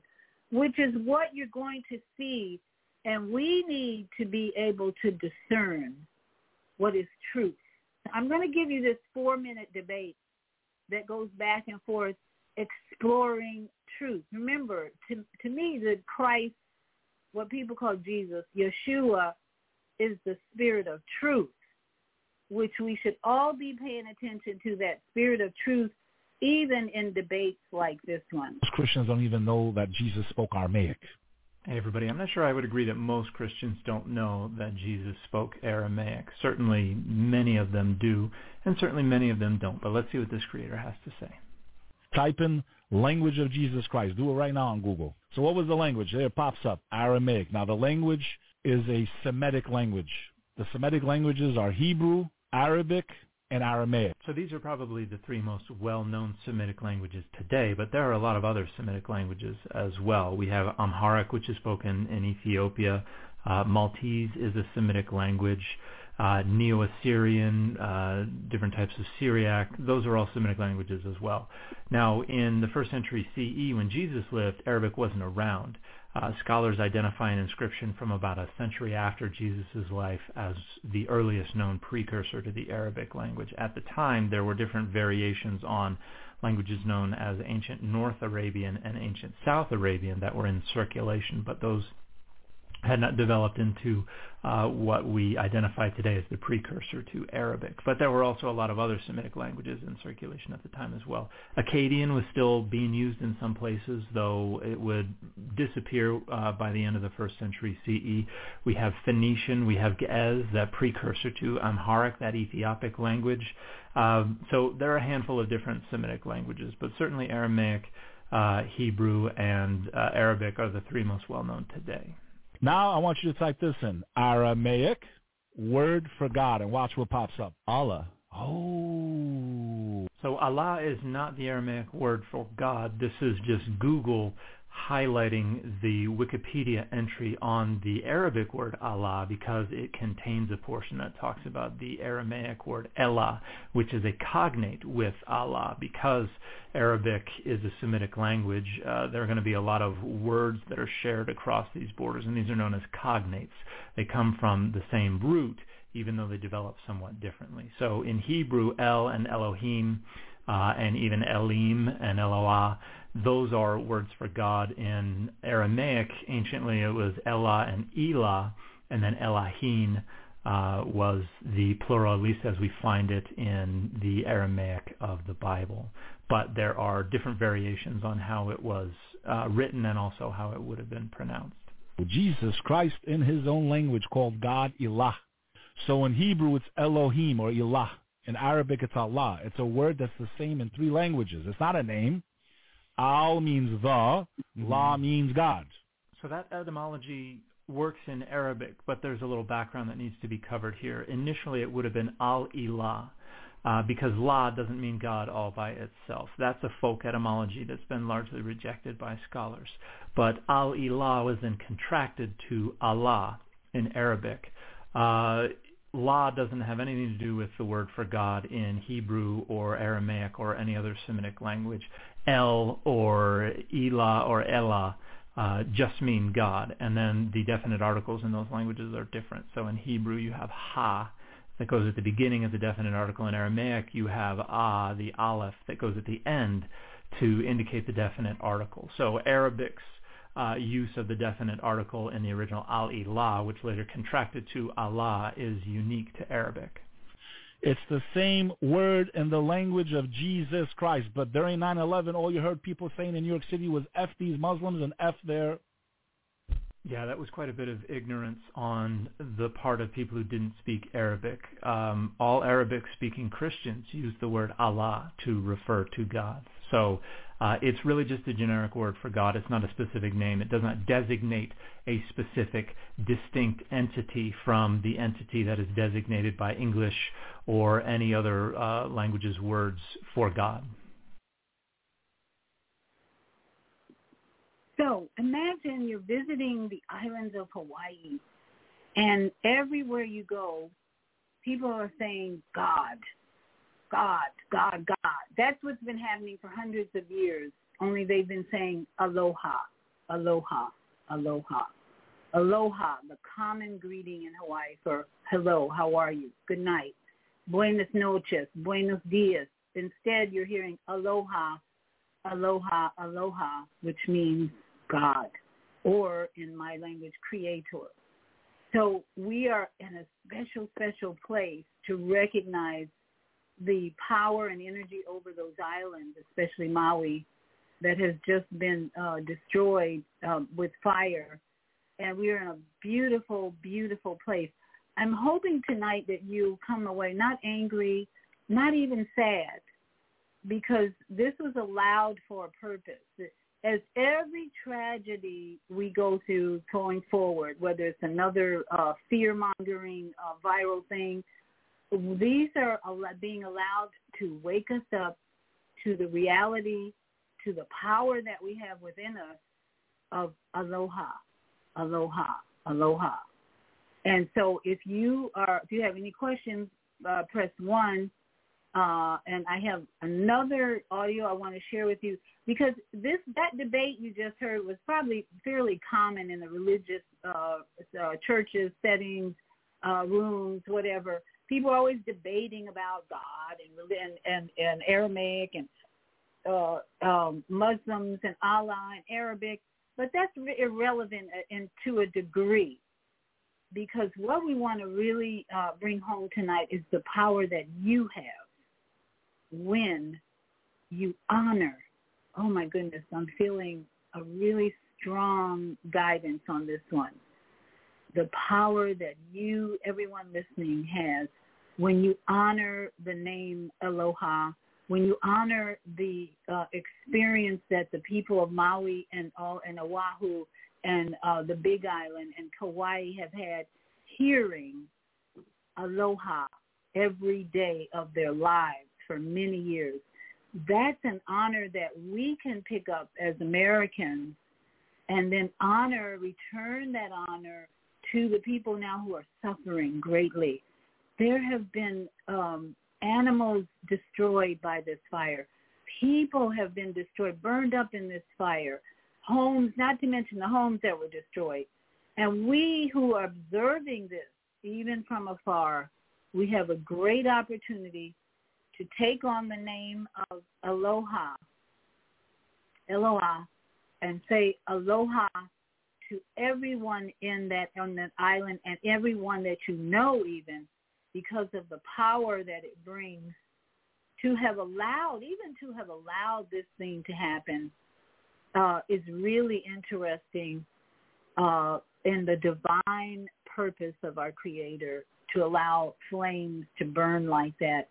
which is what you're going to see, and we need to be able to discern what is truth I'm going to give you this four-minute debate that goes back and forth exploring truth. Remember, to, to me, the Christ, what people call Jesus, Yeshua, is the spirit of truth, which we should all be paying attention to that spirit of truth even in debates like this one. Christians don't even know that Jesus spoke Aramaic. Hey everybody, I'm not sure I would agree that most Christians don't know that Jesus spoke Aramaic. Certainly many of them do, and certainly many of them don't. But let's see what this creator has to say. Type in language of Jesus Christ. Do it right now on Google. So what was the language? There it pops up, Aramaic. Now the language is a Semitic language. The Semitic languages are Hebrew, Arabic, and Aramaic. So these are probably the three most well-known Semitic languages today, but there are a lot of other Semitic languages as well. We have Amharic, which is spoken in Ethiopia. Uh, Maltese is a Semitic language. Uh, Neo-Assyrian, uh, different types of Syriac, those are all Semitic languages as well. Now, in the first century CE, when Jesus lived, Arabic wasn't around. Uh, scholars identify an inscription from about a century after Jesus' life as the earliest known precursor to the Arabic language. At the time, there were different variations on languages known as ancient North Arabian and ancient South Arabian that were in circulation, but those had not developed into uh, what we identify today as the precursor to Arabic. But there were also a lot of other Semitic languages in circulation at the time as well. Akkadian was still being used in some places, though it would disappear uh, by the end of the first century CE. We have Phoenician, we have Ge'ez, that precursor to Amharic, that Ethiopic language. Um, so there are a handful of different Semitic languages, but certainly Aramaic, uh, Hebrew, and uh, Arabic are the three most well known today. Now I want you to type this in. Aramaic, word for God, and watch what pops up. Allah. Oh. So Allah is not the Aramaic word for God. This is just Google highlighting the Wikipedia entry on the Arabic word Allah because it contains a portion that talks about the Aramaic word Elah, which is a cognate with Allah. Because Arabic is a Semitic language, uh, there are going to be a lot of words that are shared across these borders, and these are known as cognates. They come from the same root, even though they develop somewhat differently. So in Hebrew, El and Elohim, uh, and even Elim and Eloah, those are words for God. In Aramaic, anciently it was Elah and Elah, and then Elohim uh, was the plural, at least as we find it in the Aramaic of the Bible. But there are different variations on how it was uh, written and also how it would have been pronounced. Jesus Christ in his own language called God Elah. So in Hebrew it's Elohim or Elah. In Arabic it's Allah. It's a word that's the same in three languages. It's not a name. Al means the, mm-hmm. La means God. So that etymology works in Arabic, but there's a little background that needs to be covered here. Initially, it would have been Al-Ilah, uh, because La doesn't mean God all by itself. That's a folk etymology that's been largely rejected by scholars. But Al-Ilah was then contracted to Allah in Arabic. Uh, La doesn't have anything to do with the word for God in Hebrew or Aramaic or any other Semitic language. El or Elah or Ella uh, just mean God, and then the definite articles in those languages are different. So in Hebrew you have Ha that goes at the beginning of the definite article. In Aramaic, you have ah, the aleph, that goes at the end to indicate the definite article. So Arabic's uh, use of the definite article in the original al-ilah, which later contracted to Allah, is unique to Arabic. It's the same word in the language of Jesus Christ. But during 9-11, all you heard people saying in New York City was F these Muslims and F their... Yeah, that was quite a bit of ignorance on the part of people who didn't speak Arabic. Um, all Arabic-speaking Christians use the word Allah to refer to God. So uh, it's really just a generic word for God. It's not a specific name. It does not designate a specific distinct entity from the entity that is designated by English or any other uh, language's words for God. So imagine you're visiting the islands of Hawaii, and everywhere you go, people are saying God, God, God, God. That's what's been happening for hundreds of years. Only they've been saying aloha, aloha, aloha. Aloha, the common greeting in Hawaii for hello, how are you? Good night. Buenas noches, buenos dias. Instead, you're hearing aloha, aloha, aloha, which means God, or in my language, creator. So we are in a special, special place to recognize the power and energy over those islands, especially Maui, that has just been uh, destroyed um, with fire. And we are in a beautiful, beautiful place. I'm hoping tonight that you come away not angry, not even sad, because this was allowed for a purpose. As every tragedy we go through going forward, whether it's another uh, fear-mongering uh, viral thing, these are being allowed to wake us up to the reality, to the power that we have within us of aloha, aloha, aloha. And so if you are, if you have any questions, uh, press one. Uh, and I have another audio I want to share with you because this that debate you just heard was probably fairly common in the religious uh, uh, churches, settings, uh, rooms, whatever people are always debating about God and and and, and Aramaic and uh, um, Muslims and Allah and Arabic, but that's irrelevant in, to a degree because what we want to really uh, bring home tonight is the power that you have when you honor. Oh my goodness, I'm feeling a really strong guidance on this one. The power that you, everyone listening, has when you honor the name Aloha, when you honor the uh, experience that the people of Maui and, uh, and Oahu and uh, the Big Island and Kauai have had hearing Aloha every day of their lives for many years, that's an honor that we can pick up as Americans and then honor, return that honor to the people now who are suffering greatly there have been um, animals destroyed by this fire. People have been destroyed, burned up in this fire. Homes, not to mention the homes that were destroyed. And we who are observing this, even from afar, we have a great opportunity to take on the name of Aloha, Aloha, and say Aloha to everyone in that on that island and everyone that you know even because of the power that it brings to have allowed, even to have allowed this thing to happen uh, is really interesting uh, in the divine purpose of our Creator to allow flames to burn like that,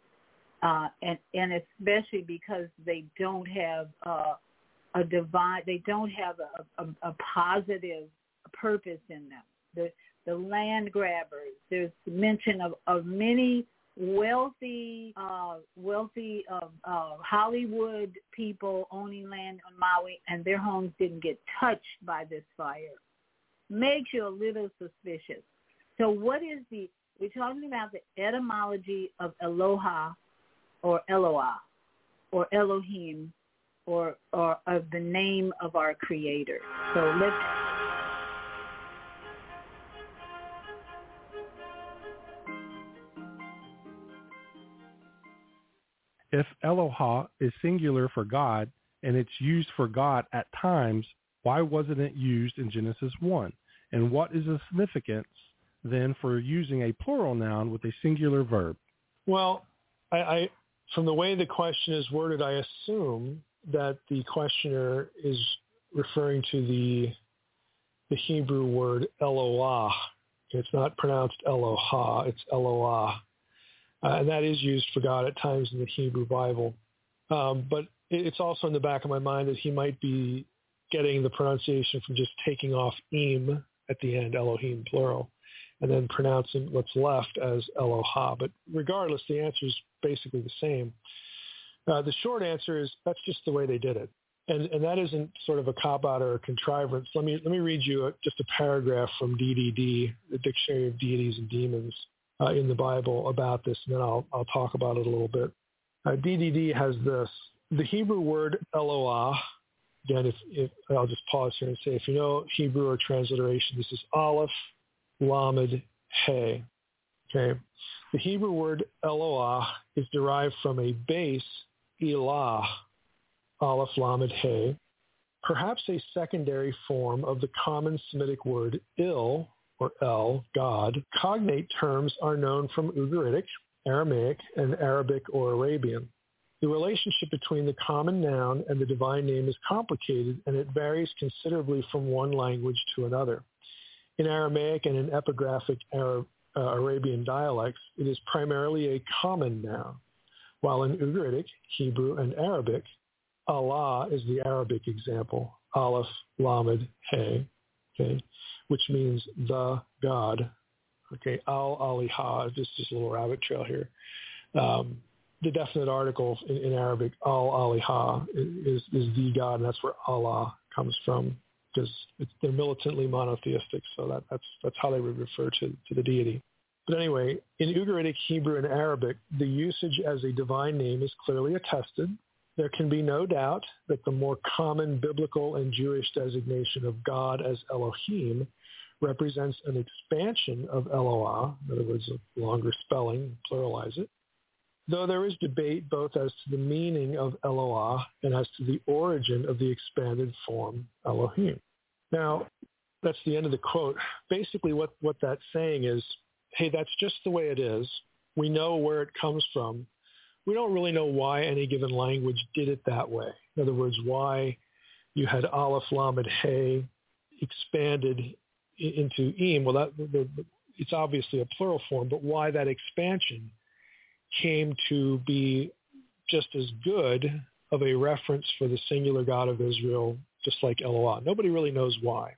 uh, and and especially because they don't have uh, a divine, they don't have a, a, a positive purpose in them. The the land grabbers. There's mention of, of many wealthy, uh, wealthy uh, uh, Hollywood people owning land on Maui, and their homes didn't get touched by this fire. Makes you a little suspicious. So what is the, we're talking about the etymology of Aloha or Eloah or Elohim or, or of the name of our creator. So let's If Eloha is singular for God and it's used for God at times, why wasn't it used in Genesis 1? And what is the significance then for using a plural noun with a singular verb? Well, I, I from the way the question is worded, I assume that the questioner is referring to the the Hebrew word Eloah. It's not pronounced Eloha, it's Eloah. Uh, and that is used for God at times in the Hebrew Bible. Um, but it's also in the back of my mind that he might be getting the pronunciation from just taking off im at the end, Elohim plural, and then pronouncing what's left as Eloha. But regardless, the answer is basically the same. Uh, the short answer is that's just the way they did it. And, and that isn't sort of a cop-out or a contrivance. Let me, let me read you a, just a paragraph from DDD, the Dictionary of Deities and Demons, uh, in the Bible about this, and then I'll, I'll talk about it a little bit. Uh, DDD has this. The Hebrew word Eloah, again, if, if I'll just pause here and say, if you know Hebrew or transliteration, this is Aleph, Lamed, He. Okay. The Hebrew word Eloah is derived from a base, Elah, Aleph, Lamed, He, perhaps a secondary form of the common Semitic word Il, or El, God. Cognate terms are known from Ugaritic, Aramaic, and Arabic or Arabian. The relationship between the common noun and the divine name is complicated and it varies considerably from one language to another. In Aramaic and in epigraphic Arab, uh, Arabian dialects, it is primarily a common noun, while in Ugaritic, Hebrew, and Arabic, Allah is the Arabic example, Aleph, Lamed, He, okay, which means the God. Okay, Al Aliha, just just a little rabbit trail here. Um, the definite article in, in Arabic, Al Aliha, is, is the God, and that's where Allah comes from because they're militantly monotheistic, so that, that's that's how they would refer to, to the deity. But anyway, in Ugaritic, Hebrew, and Arabic, the usage as a divine name is clearly attested. There can be no doubt that the more common biblical and Jewish designation of God as Elohim represents an expansion of Eloah, in other words, a longer spelling, pluralize it, though there is debate both as to the meaning of Eloah and as to the origin of the expanded form Elohim. Now, that's the end of the quote. Basically, what, what that's saying is, hey, that's just the way it is. We know where it comes from. We don't really know why any given language did it that way. In other words, why you had Aleph, Lamed, Hey expanded into Im. Well, that, the, the, it's obviously a plural form, but why that expansion came to be just as good of a reference for the singular God of Israel, just like Eloah. Nobody really knows why.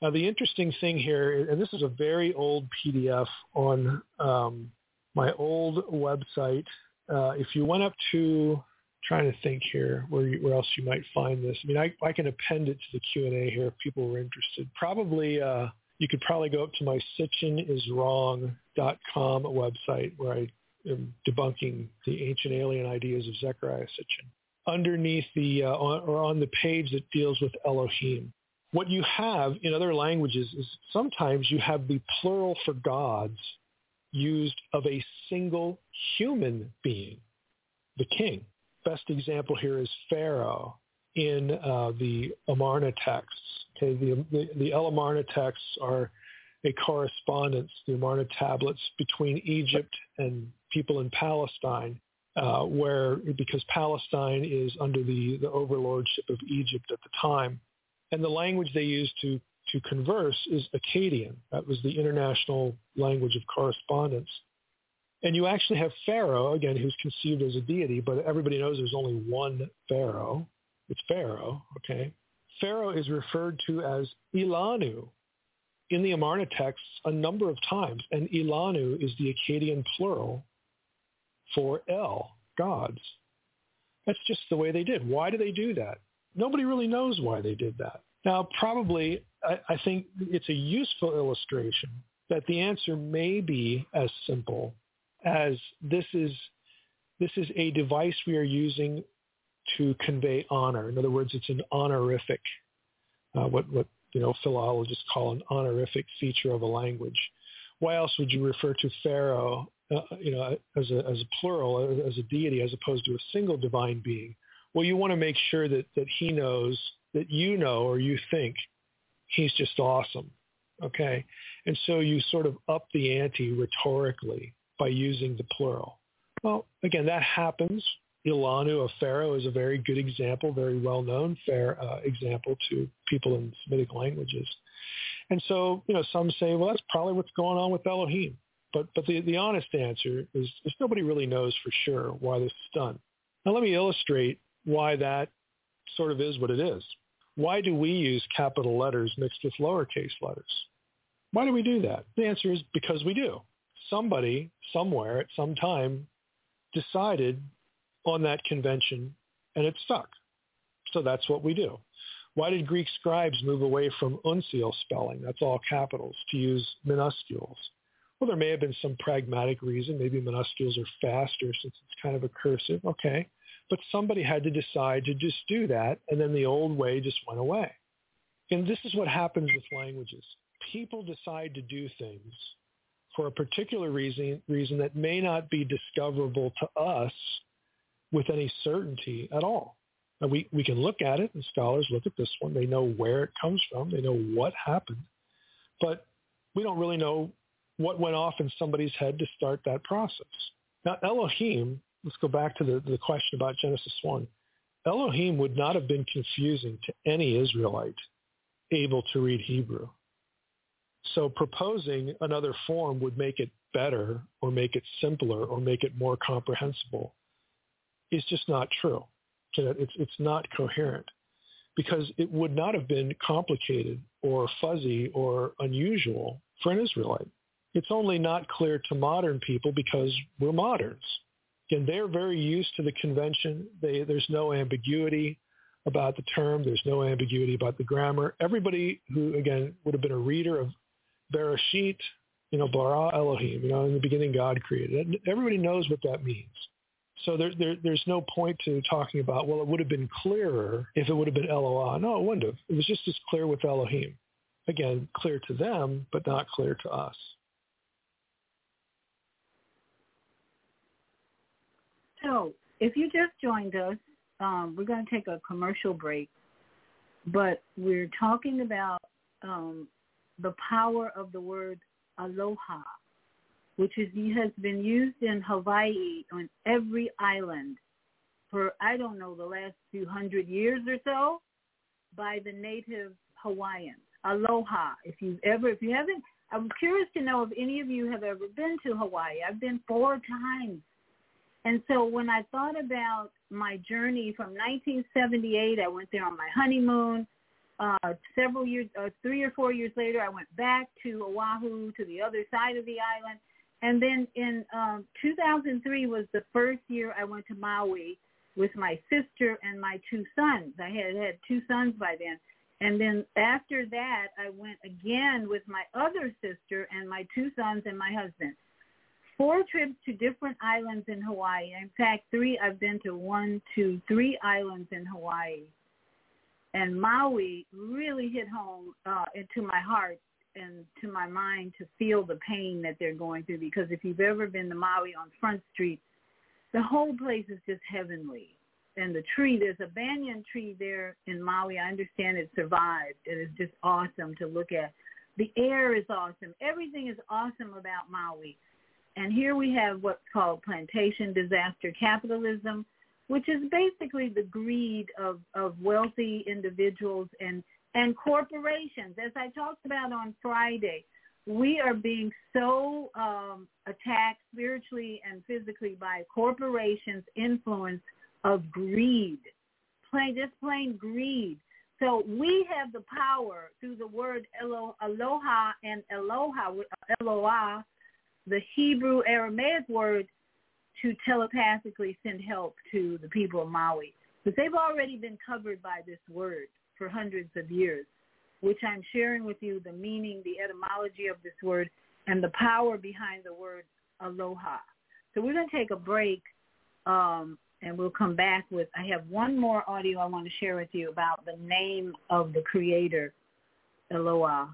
Now, the interesting thing here, and this is a very old PDF on um, my old website. Uh, if you went up to, trying to think here, where, you, where else you might find this. I mean, I, I can append it to the Q&A here if people were interested. Probably, uh, you could probably go up to my sitchiniswrong.com website where I am debunking the ancient alien ideas of Zecharia Sitchin. Underneath the, uh, on, or on the page that deals with Elohim. What you have in other languages is sometimes you have the plural for gods used of a single human being, the king. Best example here is Pharaoh in uh, the Amarna texts. Okay, the, the, the El Amarna texts are a correspondence, the Amarna tablets, between Egypt and people in Palestine, uh, where because Palestine is under the, the overlordship of Egypt at the time, and the language they used to to converse is Akkadian. That was the international language of correspondence. And you actually have Pharaoh, again, who's conceived as a deity, but everybody knows there's only one Pharaoh. It's Pharaoh, okay? Pharaoh is referred to as Ilanu in the Amarna texts a number of times, and Ilanu is the Akkadian plural for El, gods. That's just the way they did. Why do they do that? Nobody really knows why they did that. Now, probably, I, I think it's a useful illustration that the answer may be as simple as this is this is a device we are using to convey honor. In other words, it's an honorific, uh, what what you know philologists call an honorific feature of a language. Why else would you refer to Pharaoh uh, you know, as a as a plural, as a deity, as opposed to a single divine being. Well, you want to make sure that that he knows that you know or you think he's just awesome. Okay, and so you sort of up the ante rhetorically by using the plural. Well, again, that happens. Ilanu of Pharaoh is a very good example, very well-known fair uh, example to people in Semitic languages. And so, you know, some say, well, that's probably what's going on with Elohim. But but the, the honest answer is, is nobody really knows for sure why this is done. Now let me illustrate why that sort of is what it is. Why do we use capital letters mixed with lowercase letters? Why do we do that? The answer is because we do. Somebody, somewhere, at some time, decided on that convention and it stuck. So that's what we do. Why did Greek scribes move away from uncial spelling, that's all capitals, to use minuscules? Well, there may have been some pragmatic reason. Maybe minuscules are faster since it's kind of a cursive. Okay. But somebody had to decide to just do that, and then the old way just went away. And this is what happens with languages. People decide to do things for a particular reason, reason that may not be discoverable to us with any certainty at all. We, we can look at it, and scholars look at this one. They know where it comes from. They know what happened. But we don't really know what went off in somebody's head to start that process. Now, Elohim, let's go back to the, the question about Genesis 1. Elohim would not have been confusing to any Israelite able to read Hebrew. So proposing another form would make it better or make it simpler or make it more comprehensible is just not true. It's, it's not coherent because it would not have been complicated or fuzzy or unusual for an Israelite. It's only not clear to modern people because we're moderns. Again, they're very used to the convention. They, there's no ambiguity about the term. There's no ambiguity about the grammar. Everybody who, again, would have been a reader of Bereshit, you know, bara Elohim, you know, in the beginning God created. Everybody knows what that means. So there, there, there's no point to talking about, well, it would have been clearer if it would have been Eloah. No, it wouldn't have. It was just as clear with Elohim. Again, clear to them, but not clear to us. So if you just joined us, um, we're going to take a commercial break, but we're talking about um, the power of the word aloha which is, has been used in Hawaii on every island for, I don't know, the last few hundred years or so by the native Hawaiians. Aloha. If you've ever, if you haven't, I'm curious to know if any of you have ever been to Hawaii. I've been four times. And so when I thought about my journey from 1978, I went there on my honeymoon. Uh, several years, uh, three or four years later, I went back to Oahu, to the other side of the island. And then in um, 2003 was the first year I went to Maui with my sister and my two sons. I had had two sons by then. And then after that, I went again with my other sister and my two sons and my husband. Four trips to different islands in Hawaii. In fact, three, I've been to one, two, three islands in Hawaii. And Maui really hit home uh, into my heart and to my mind to feel the pain that they're going through because if you've ever been to Maui on Front Street, the whole place is just heavenly. And the tree, there's a banyan tree there in Maui. I understand it survived. It is just awesome to look at. The air is awesome. Everything is awesome about Maui. And here we have what's called plantation disaster capitalism, which is basically the greed of, of wealthy individuals and and corporations. As I talked about on Friday, we are being so um, attacked spiritually and physically by corporations' influence of greed, plain just plain greed. So we have the power through the word elo, aloha and eloha, eloah, the Hebrew Aramaic word, to telepathically send help to the people of Maui. But they've already been covered by this word for hundreds of years, which I'm sharing with you the meaning, the etymology of this word, and the power behind the word aloha. So we're going to take a break, um, and we'll come back with, I have one more audio I want to share with you about the name of the creator, Eloah,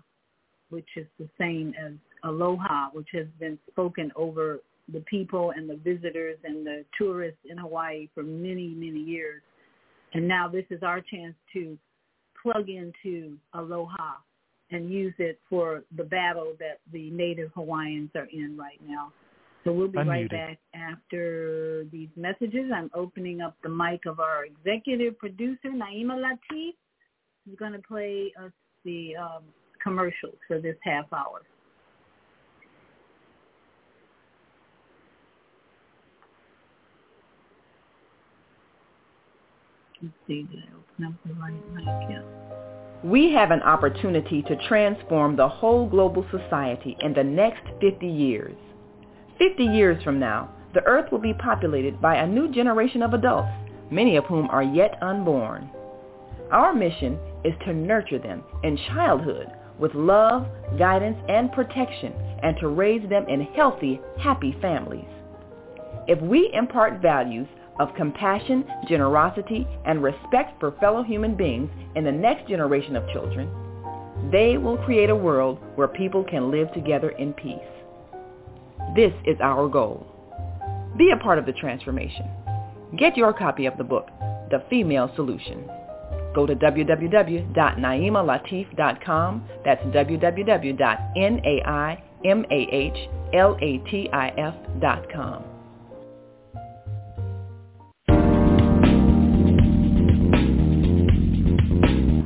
which is the same as aloha, which has been spoken over the people and the visitors and the tourists in Hawaii for many, many years. And now this is our chance to plug into aloha and use it for the battle that the native Hawaiians are in right now. So we'll be Unmuted. right back after these messages. I'm opening up the mic of our executive producer, Naima Latif, who's going to play us the um, commercials for this half hour. We have an opportunity to transform the whole global society in the next 50 years. 50 years from now, the earth will be populated by a new generation of adults, many of whom are yet unborn. Our mission is to nurture them in childhood with love, guidance, and protection, and to raise them in healthy, happy families. If we impart values of compassion, generosity, and respect for fellow human beings in the next generation of children, they will create a world where people can live together in peace. This is our goal. Be a part of the transformation. Get your copy of the book, The Female Solution. Go to www.naimalatif.com. That's www.naimalatif.com.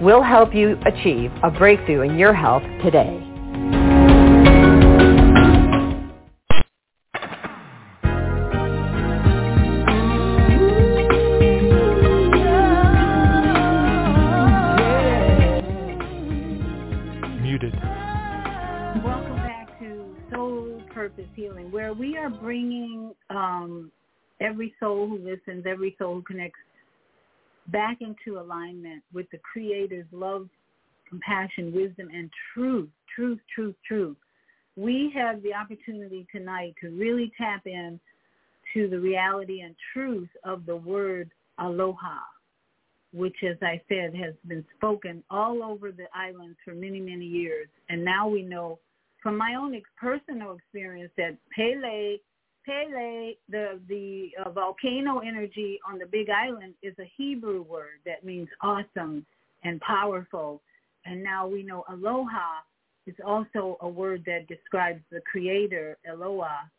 We'll help you achieve a breakthrough in your health today. Muted. Welcome back to Soul Purpose Healing, where we are bringing um, every soul who listens, every soul who connects back into alignment with the Creator's love, compassion, wisdom, and truth, truth, truth, truth. We have the opportunity tonight to really tap in to the reality and truth of the word aloha, which, as I said, has been spoken all over the islands for many, many years. And now we know from my own personal experience that Pele Pele, the the uh, volcano energy on the Big Island, is a Hebrew word that means awesome and powerful. And now we know aloha is also a word that describes the Creator, Eloah,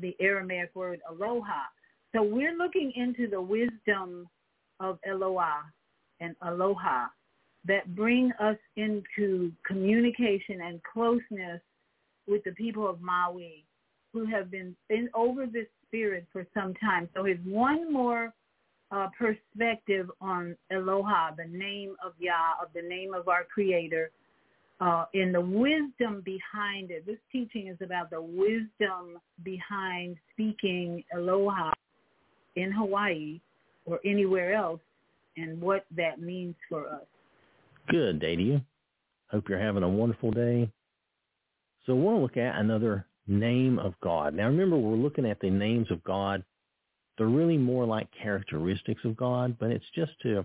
the Aramaic word aloha. So we're looking into the wisdom of Eloah and aloha that bring us into communication and closeness with the people of Maui who have been in over this spirit for some time. So it's one more uh, perspective on Eloha, the name of Yah, of the name of our Creator, uh, in the wisdom behind it. This teaching is about the wisdom behind speaking aloha in Hawaii or anywhere else and what that means for us. Good day to you. Hope you're having a wonderful day. So to look at another name of God. Now remember, we're looking at the names of God. They're really more like characteristics of God, but it's just to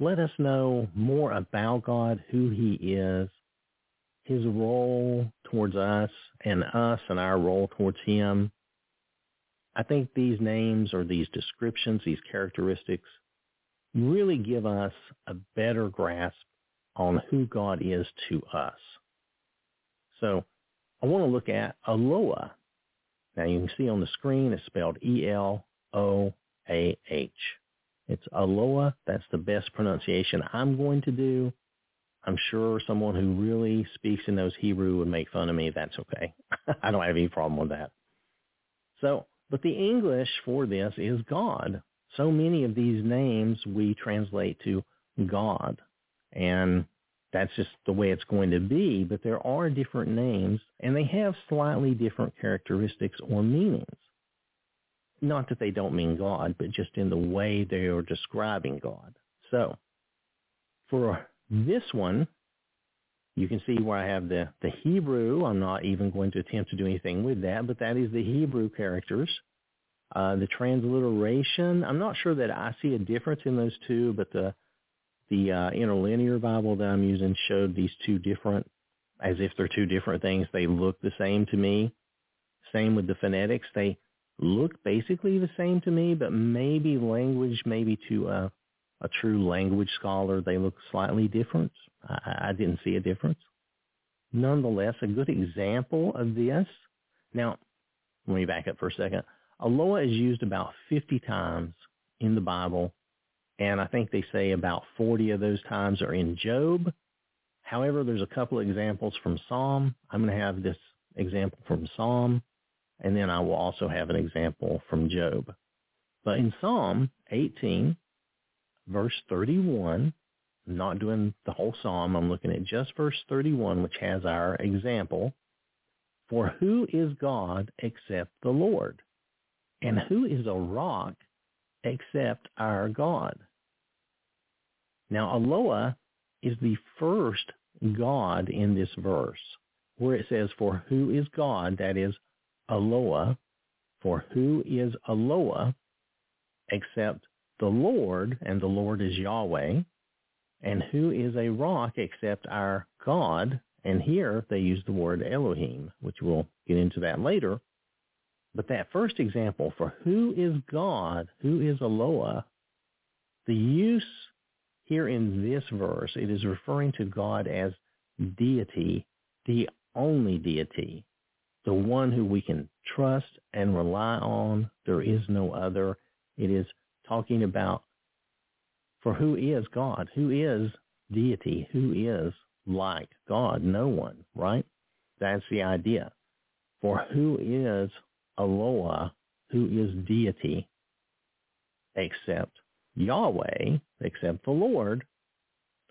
let us know more about God, who he is, his role towards us, and us and our role towards him. I think these names or these descriptions, these characteristics, really give us a better grasp on who God is to us. So I want to look at Aloha. Now you can see on the screen it's spelled E-L-O-A-H. It's Aloha. That's the best pronunciation I'm going to do. I'm sure someone who really speaks and knows Hebrew would make fun of me. That's okay. I don't have any problem with that. So, but the English for this is God. So many of these names we translate to God. And that's just the way it's going to be. But there are different names and they have slightly different characteristics or meanings. Not that they don't mean God, but just in the way they are describing God. So for this one, you can see where I have the, the Hebrew. I'm not even going to attempt to do anything with that, but that is the Hebrew characters. Uh, the transliteration, I'm not sure that I see a difference in those two, but the the uh, interlinear Bible that I'm using showed these two different, as if they're two different things. They look the same to me. Same with the phonetics. They look basically the same to me, but maybe language, maybe to a, a true language scholar, they look slightly different. I, I didn't see a difference. Nonetheless, a good example of this. Now, let me back up for a second. Aloha is used about 50 times in the Bible and I think they say about 40 of those times are in Job. However, there's a couple of examples from Psalm. I'm going to have this example from Psalm, and then I will also have an example from Job. But in Psalm 18, verse 31, I'm not doing the whole Psalm. I'm looking at just verse 31, which has our example. For who is God except the Lord? And who is a rock except our God? Now, Aloha is the first God in this verse, where it says, for who is God, that is Aloha, for who is Aloha except the Lord, and the Lord is Yahweh, and who is a rock except our God, and here they use the word Elohim, which we'll get into that later. But that first example for who is God, who is Aloha, the use here in this verse, it is referring to God as deity, the only deity, the one who we can trust and rely on. There is no other. It is talking about for who is God? Who is deity? Who is like God? No one, right? That's the idea. For who is Aloha? Who is deity? Except Yahweh except the Lord,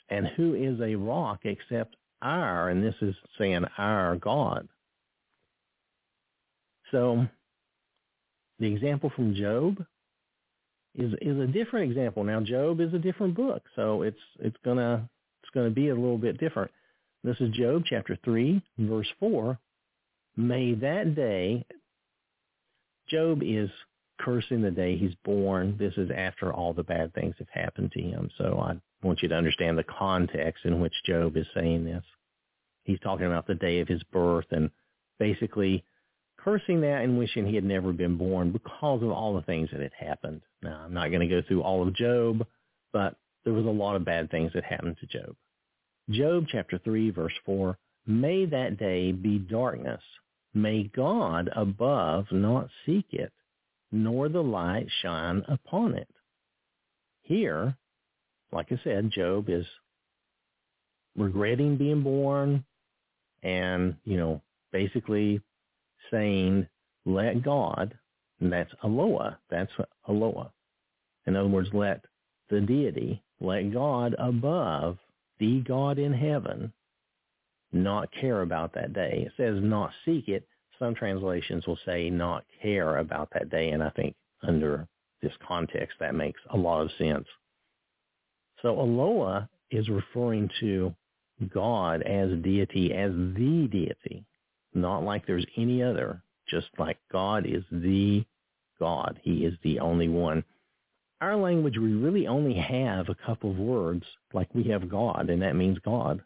and who is a rock except our, and this is saying our God. So the example from Job is is a different example. Now Job is a different book, so it's it's gonna it's gonna be a little bit different. This is Job chapter three, verse four. May that day Job is cursing the day he's born. This is after all the bad things have happened to him. So I want you to understand the context in which Job is saying this. He's talking about the day of his birth and basically cursing that and wishing he had never been born because of all the things that had happened. Now, I'm not going to go through all of Job, but there was a lot of bad things that happened to Job. Job chapter 3, verse 4, May that day be darkness. May God above not seek it nor the light shine upon it. Here, like I said, Job is regretting being born and, you know, basically saying, let God, and that's Aloha, that's Aloha. In other words, let the deity, let God above, the God in heaven, not care about that day. It says not seek it. Some translations will say not care about that day, and I think under this context that makes a lot of sense. So Eloah is referring to God as deity, as the deity, not like there's any other, just like God is the God. He is the only one. Our language, we really only have a couple of words, like we have God, and that means God.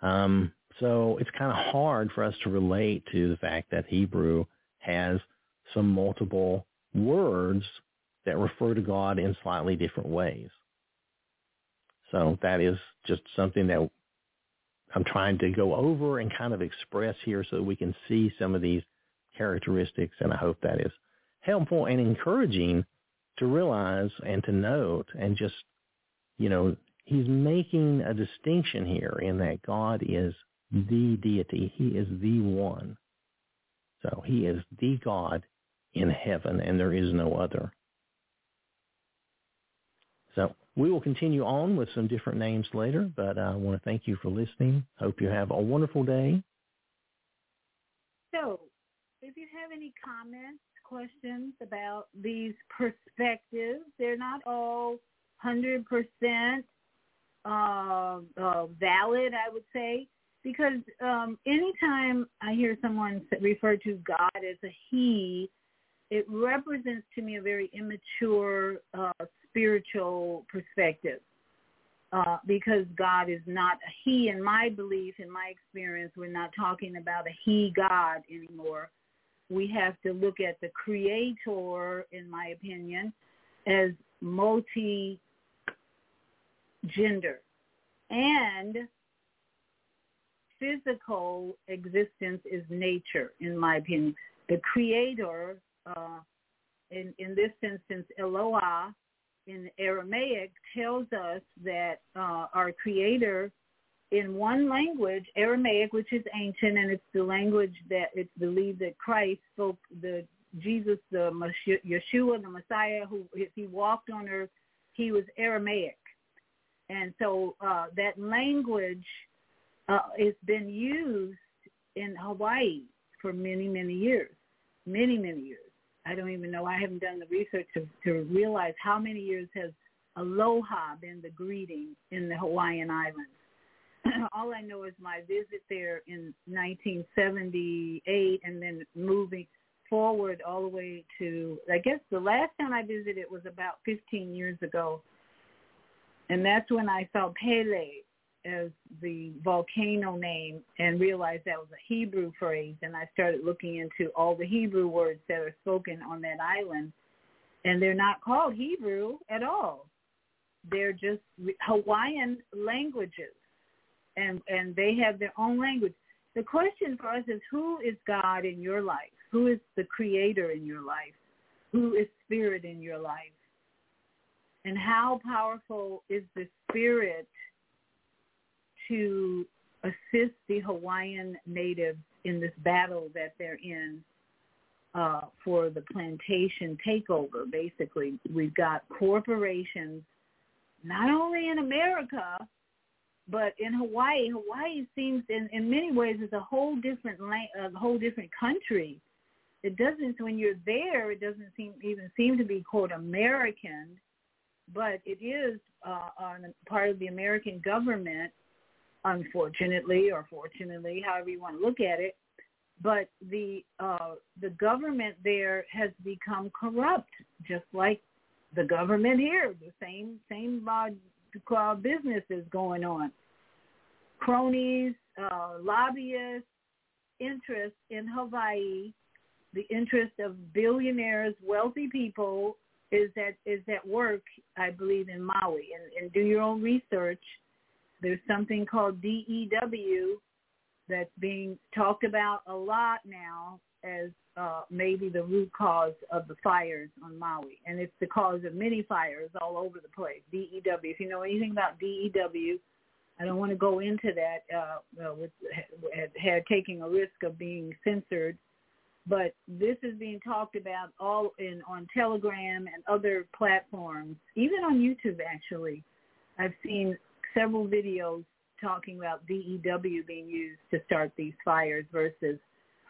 Um, so it's kind of hard for us to relate to the fact that Hebrew has some multiple words that refer to God in slightly different ways. So that is just something that I'm trying to go over and kind of express here so that we can see some of these characteristics, and I hope that is helpful and encouraging to realize and to note and just, you know, he's making a distinction here in that God is the deity. He is the one. So he is the God in heaven, and there is no other. So we will continue on with some different names later, but I want to thank you for listening. Hope you have a wonderful day. So if you have any comments, questions about these perspectives, they're not all 100% uh, uh, valid, I would say, because um, anytime I hear someone refer to God as a he, it represents to me a very immature uh, spiritual perspective. Uh, because God is not a he in my belief, in my experience, we're not talking about a he God anymore. We have to look at the creator, in my opinion, as multi-gender. And physical existence is nature, in my opinion. The creator, uh, in, in this instance, Eloah, in Aramaic tells us that uh, our Creator, in one language, Aramaic, which is ancient, and it's the language that it's believed that Christ spoke, the Jesus, the Yeshua, the Messiah, who if he walked on earth, he was Aramaic, and so uh, that language uh, has been used in Hawaii for many, many years, many, many years. I don't even know. I haven't done the research to, to realize how many years has aloha been the greeting in the Hawaiian Islands. All I know is my visit there in 1978 and then moving forward all the way to, I guess the last time I visited was about 15 years ago. And that's when I saw Pele as the volcano name and realized that was a Hebrew phrase. And I started looking into all the Hebrew words that are spoken on that island. And they're not called Hebrew at all. They're just Hawaiian languages. And, and they have their own language. The question for us is who is God in your life? Who is the creator in your life? Who is spirit in your life? And how powerful is the spirit to assist the Hawaiian natives in this battle that they're in uh, for the plantation takeover. Basically, we've got corporations, not only in America, but in Hawaii. Hawaii seems, in, in many ways, is a whole different la- a whole different country. It doesn't, when you're there, it doesn't seem even seem to be quote American, but it is uh, on part of the American government unfortunately or fortunately, however you want to look at it. But the uh, the government there has become corrupt, just like the government here. The same same uh, business is going on. Cronies, uh, lobbyists, interest in Hawaii, the interest of billionaires, wealthy people is at is at work, I believe, in Maui. And, and do your own research there's something called DEW that's being talked about a lot now as uh, maybe the root cause of the fires on Maui. And it's the cause of many fires all over the place. DEW. If you know anything about DEW, I don't want to go into that uh, uh, with had taking a risk of being censored. But this is being talked about all in on Telegram and other platforms, even on YouTube. Actually, I've seen several videos talking about DEW being used to start these fires versus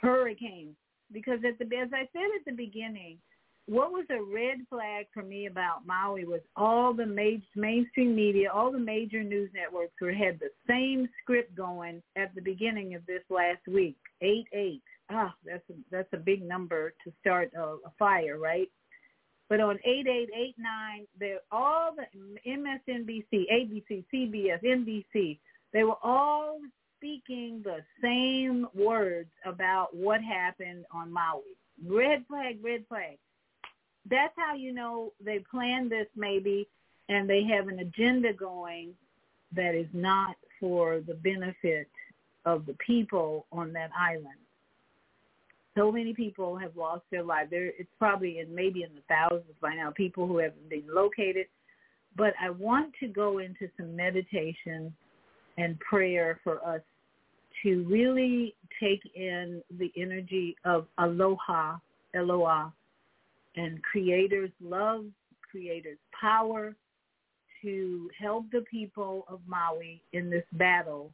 hurricanes. Because at the as I said at the beginning, what was a red flag for me about Maui was all the major, mainstream media, all the major news networks were had the same script going at the beginning of this last week. Eight eight. Ah, that's a, that's a big number to start a, a fire, right? But on 8889, they all the MSNBC, ABC, CBS, NBC, they were all speaking the same words about what happened on Maui. Red flag, red flag. That's how you know they planned this maybe and they have an agenda going that is not for the benefit of the people on that island so many people have lost their lives. There, it's probably in maybe in the thousands by now, people who have been located. But I want to go into some meditation and prayer for us to really take in the energy of aloha, Eloah, and Creator's love, Creator's power to help the people of Maui in this battle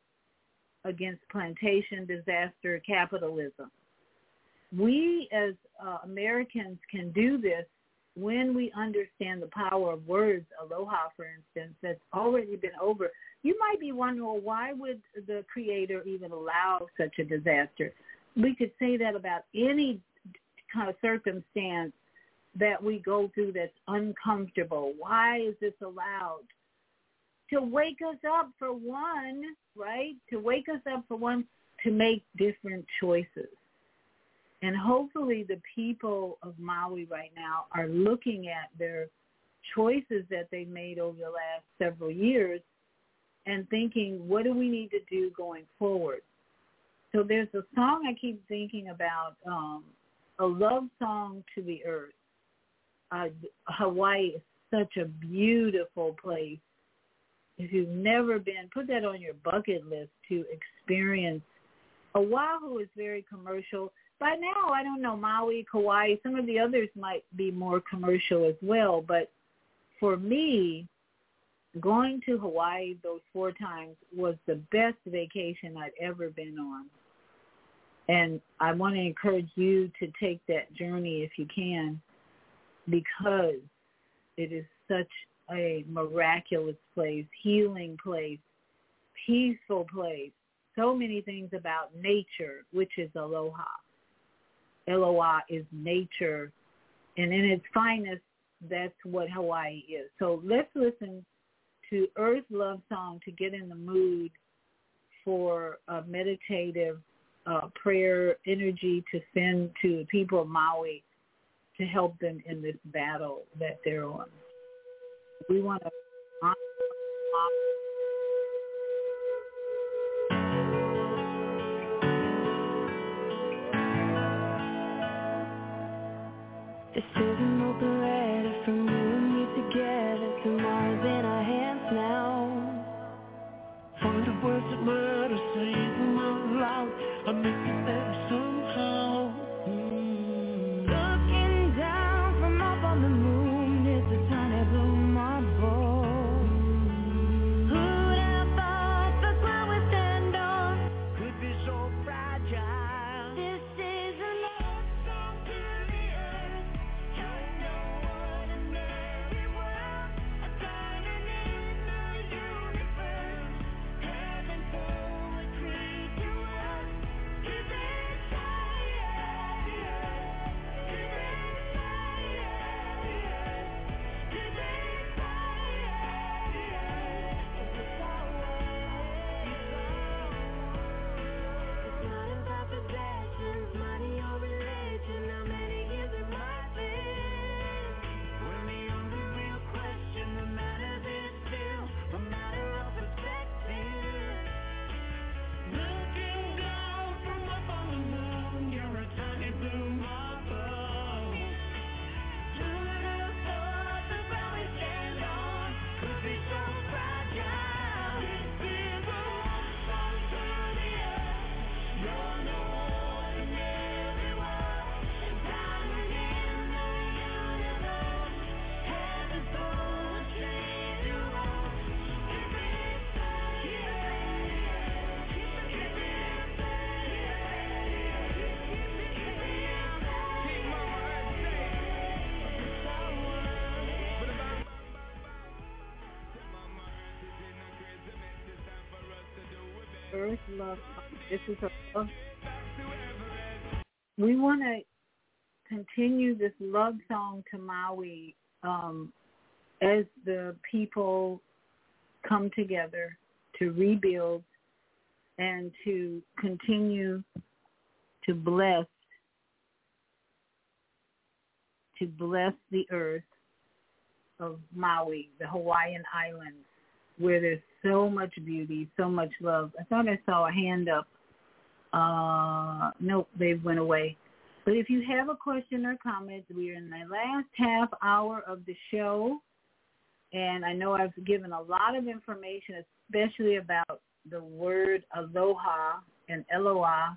against plantation disaster capitalism we as uh, Americans can do this when we understand the power of words, aloha, for instance, that's already been over. You might be wondering, well, why would the Creator even allow such a disaster? We could say that about any kind of circumstance that we go through that's uncomfortable. Why is this allowed? To wake us up for one, right? To wake us up for one, to make different choices. And hopefully the people of Maui right now are looking at their choices that they made over the last several years and thinking, what do we need to do going forward? So there's a song I keep thinking about, um, a love song to the earth. Uh, Hawaii is such a beautiful place. If you've never been, put that on your bucket list to experience. Oahu is very commercial by now, I don't know, Maui, Kauai, some of the others might be more commercial as well. But for me, going to Hawaii those four times was the best vacation I'd ever been on. And I want to encourage you to take that journey if you can because it is such a miraculous place, healing place, peaceful place. So many things about nature, which is aloha. Eloah is nature. And in its finest, that's what Hawaii is. So let's listen to Earth Love Song to get in the mood for a meditative uh, prayer energy to send to the people of Maui to help them in this battle that they're on. We want to This Earth love. This is a love. We want to continue this love song to Maui um, as the people come together to rebuild and to continue to bless to bless the earth of Maui, the Hawaiian Islands, where there's so much beauty, so much love. I thought I saw a hand up. Uh, nope, they went away. But if you have a question or comment, we're in the last half hour of the show. And I know I've given a lot of information, especially about the word aloha and Eloah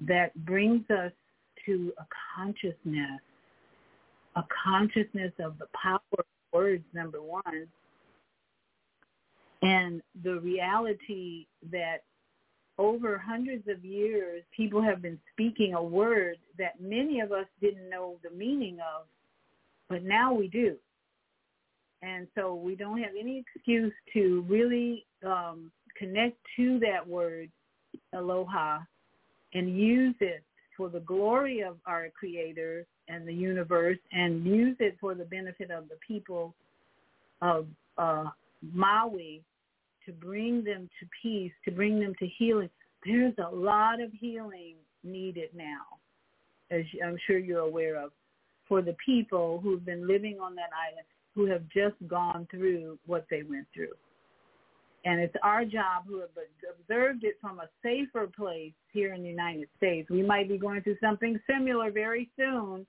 that brings us to a consciousness, a consciousness of the power of words, number one, and the reality that over hundreds of years, people have been speaking a word that many of us didn't know the meaning of, but now we do. And so we don't have any excuse to really um, connect to that word, aloha, and use it for the glory of our Creator and the universe, and use it for the benefit of the people of uh, Maui to bring them to peace, to bring them to healing. There's a lot of healing needed now, as I'm sure you're aware of, for the people who've been living on that island who have just gone through what they went through. And it's our job who have observed it from a safer place here in the United States. We might be going through something similar very soon,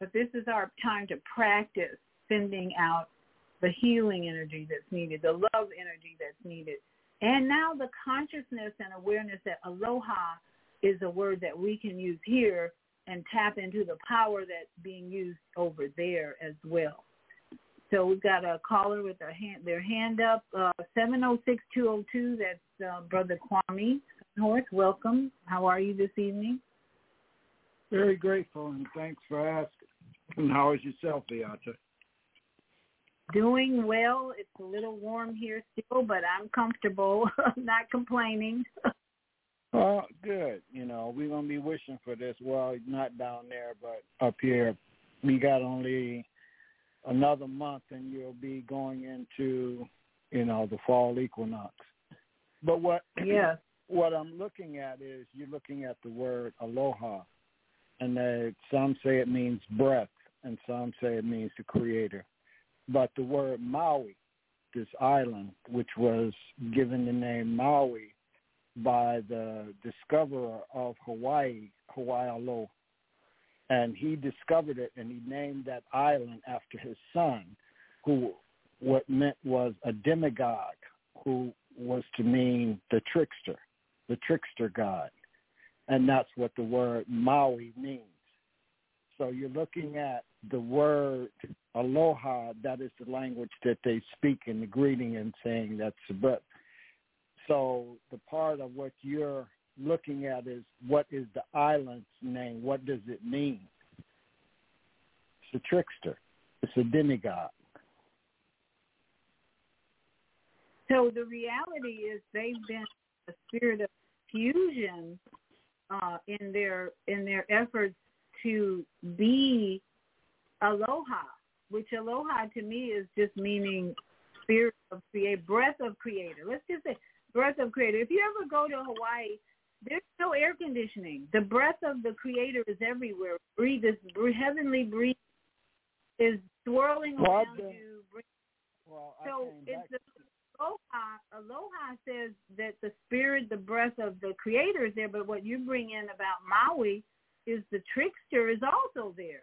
but this is our time to practice sending out the healing energy that's needed, the love energy that's needed. And now the consciousness and awareness that aloha is a word that we can use here and tap into the power that's being used over there as well. So we've got a caller with their hand, their hand up, uh, 706-202. That's uh, Brother Kwame Horse. Welcome. How are you this evening? Very grateful, and thanks for asking. And how is yourself, Viyahta? Doing well. It's a little warm here still, but I'm comfortable. not complaining. Oh, good. You know, we're gonna be wishing for this. Well, not down there, but up here. We got only another month, and you'll be going into, you know, the fall equinox. But what? Yeah. What I'm looking at is you're looking at the word aloha, and that some say it means breath, and some say it means the creator. But the word Maui, this island, which was given the name Maui by the discoverer of Hawaii, Hawaiiloa, and he discovered it and he named that island after his son, who what meant was a demagogue, who was to mean the trickster, the trickster god, and that's what the word Maui means. So you're looking at the word aloha, that is the language that they speak in the greeting and saying that's but so the part of what you're looking at is what is the island's name? What does it mean? It's a trickster. It's a demigod. So the reality is they've been a spirit of fusion uh, in their in their efforts to be aloha, which aloha to me is just meaning spirit of create breath of creator. Let's just say breath of creator. If you ever go to Hawaii, there's no air conditioning. The breath of the creator is everywhere. Breathe this heavenly breeze is swirling well, around been, you. Well, so it's the aloha. Aloha says that the spirit, the breath of the creator is there, but what you bring in about Maui is the trickster is also there.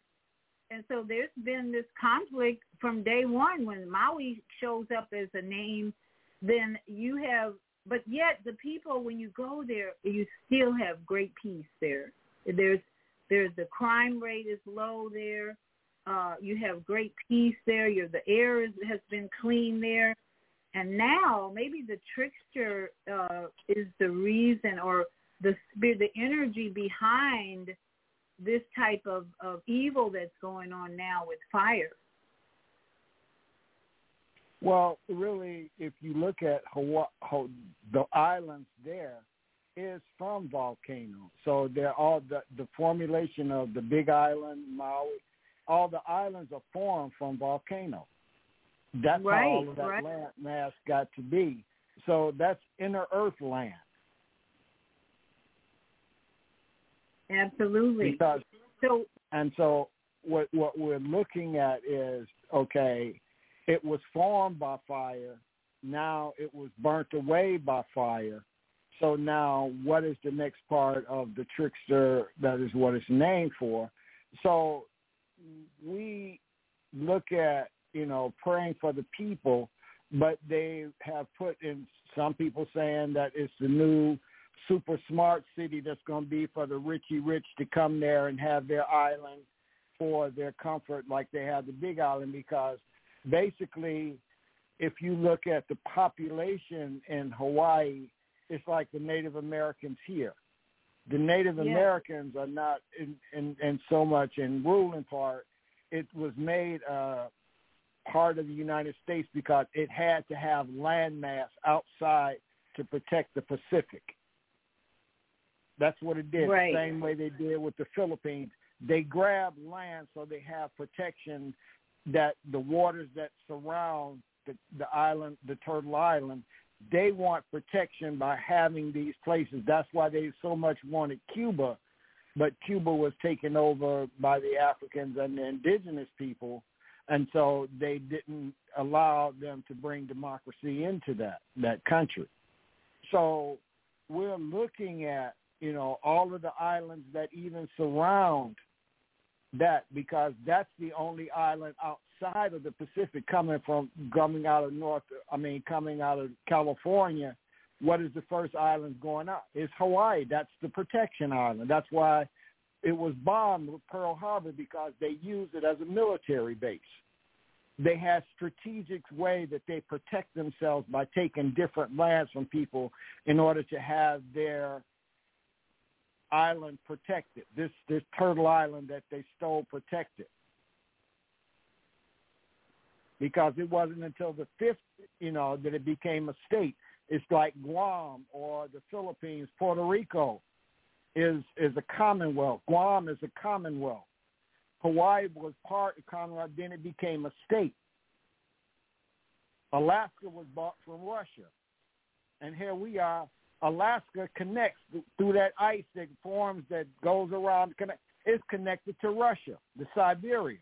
And so there's been this conflict from day one when Maui shows up as a name, then you have, but yet the people, when you go there, you still have great peace there. There's, there's the crime rate is low there. Uh, you have great peace there. The air is, has been clean there, and now maybe the trickster uh, is the reason or the spirit, the energy behind this type of, of evil that's going on now with fire. Well, really, if you look at Hawaii, the islands there is from volcanoes. So they're all the the formulation of the Big Island, Maui, all the islands are formed from volcanoes. That's Right, how all of that right. land mass got to be. So that's inner Earth land. Absolutely. Because so and so what what we're looking at is okay, it was formed by fire, now it was burnt away by fire. So now what is the next part of the trickster that is what it's named for? So we look at, you know, praying for the people, but they have put in some people saying that it's the new super smart city that's going to be for the richy rich to come there and have their island for their comfort like they have the big island because basically if you look at the population in Hawaii it's like the Native Americans here. The Native Yeah. Americans are not in, in, in so much in ruling part. It was made uh, part of the United States because it had to have landmass outside to protect the Pacific. That's what it did. Right. The same way they did with the Philippines. They grabbed land so they have protection that the waters that surround the, the island, the Turtle Island, they want protection by having these places. That's why they so much wanted Cuba, but Cuba was taken over by the Africans and the indigenous people, and so they didn't allow them to bring democracy into that that country. So we're looking at you know all of the islands that even surround that because that's the only island outside of the Pacific coming from coming out of North I mean coming out of California. What is the first island going up? It's Hawaii. That's the protection island. That's why it was bombed with Pearl Harbor because they used it as a military base. They had strategic way that they protect themselves by taking different lands from people in order to have their island protected. This this turtle island that they stole protected. Because it wasn't until the fifth, you know, that it became a state. It's like Guam or the Philippines, Puerto Rico is is a commonwealth. Guam is a commonwealth. Hawaii was part of Commonwealth, then it became a state. Alaska was bought from Russia. And here we are. Alaska connects through that ice that forms that goes around. It's connected to Russia, the Siberia.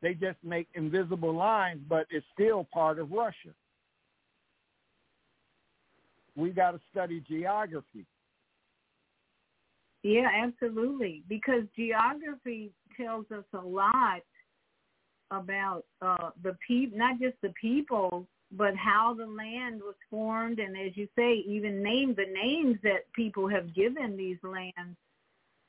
They just make invisible lines, but it's still part of Russia. We got to study geography. Yeah, absolutely. Because geography tells us a lot about uh, the people, not just the people, but how the land was formed, and as you say, even name the names that people have given these lands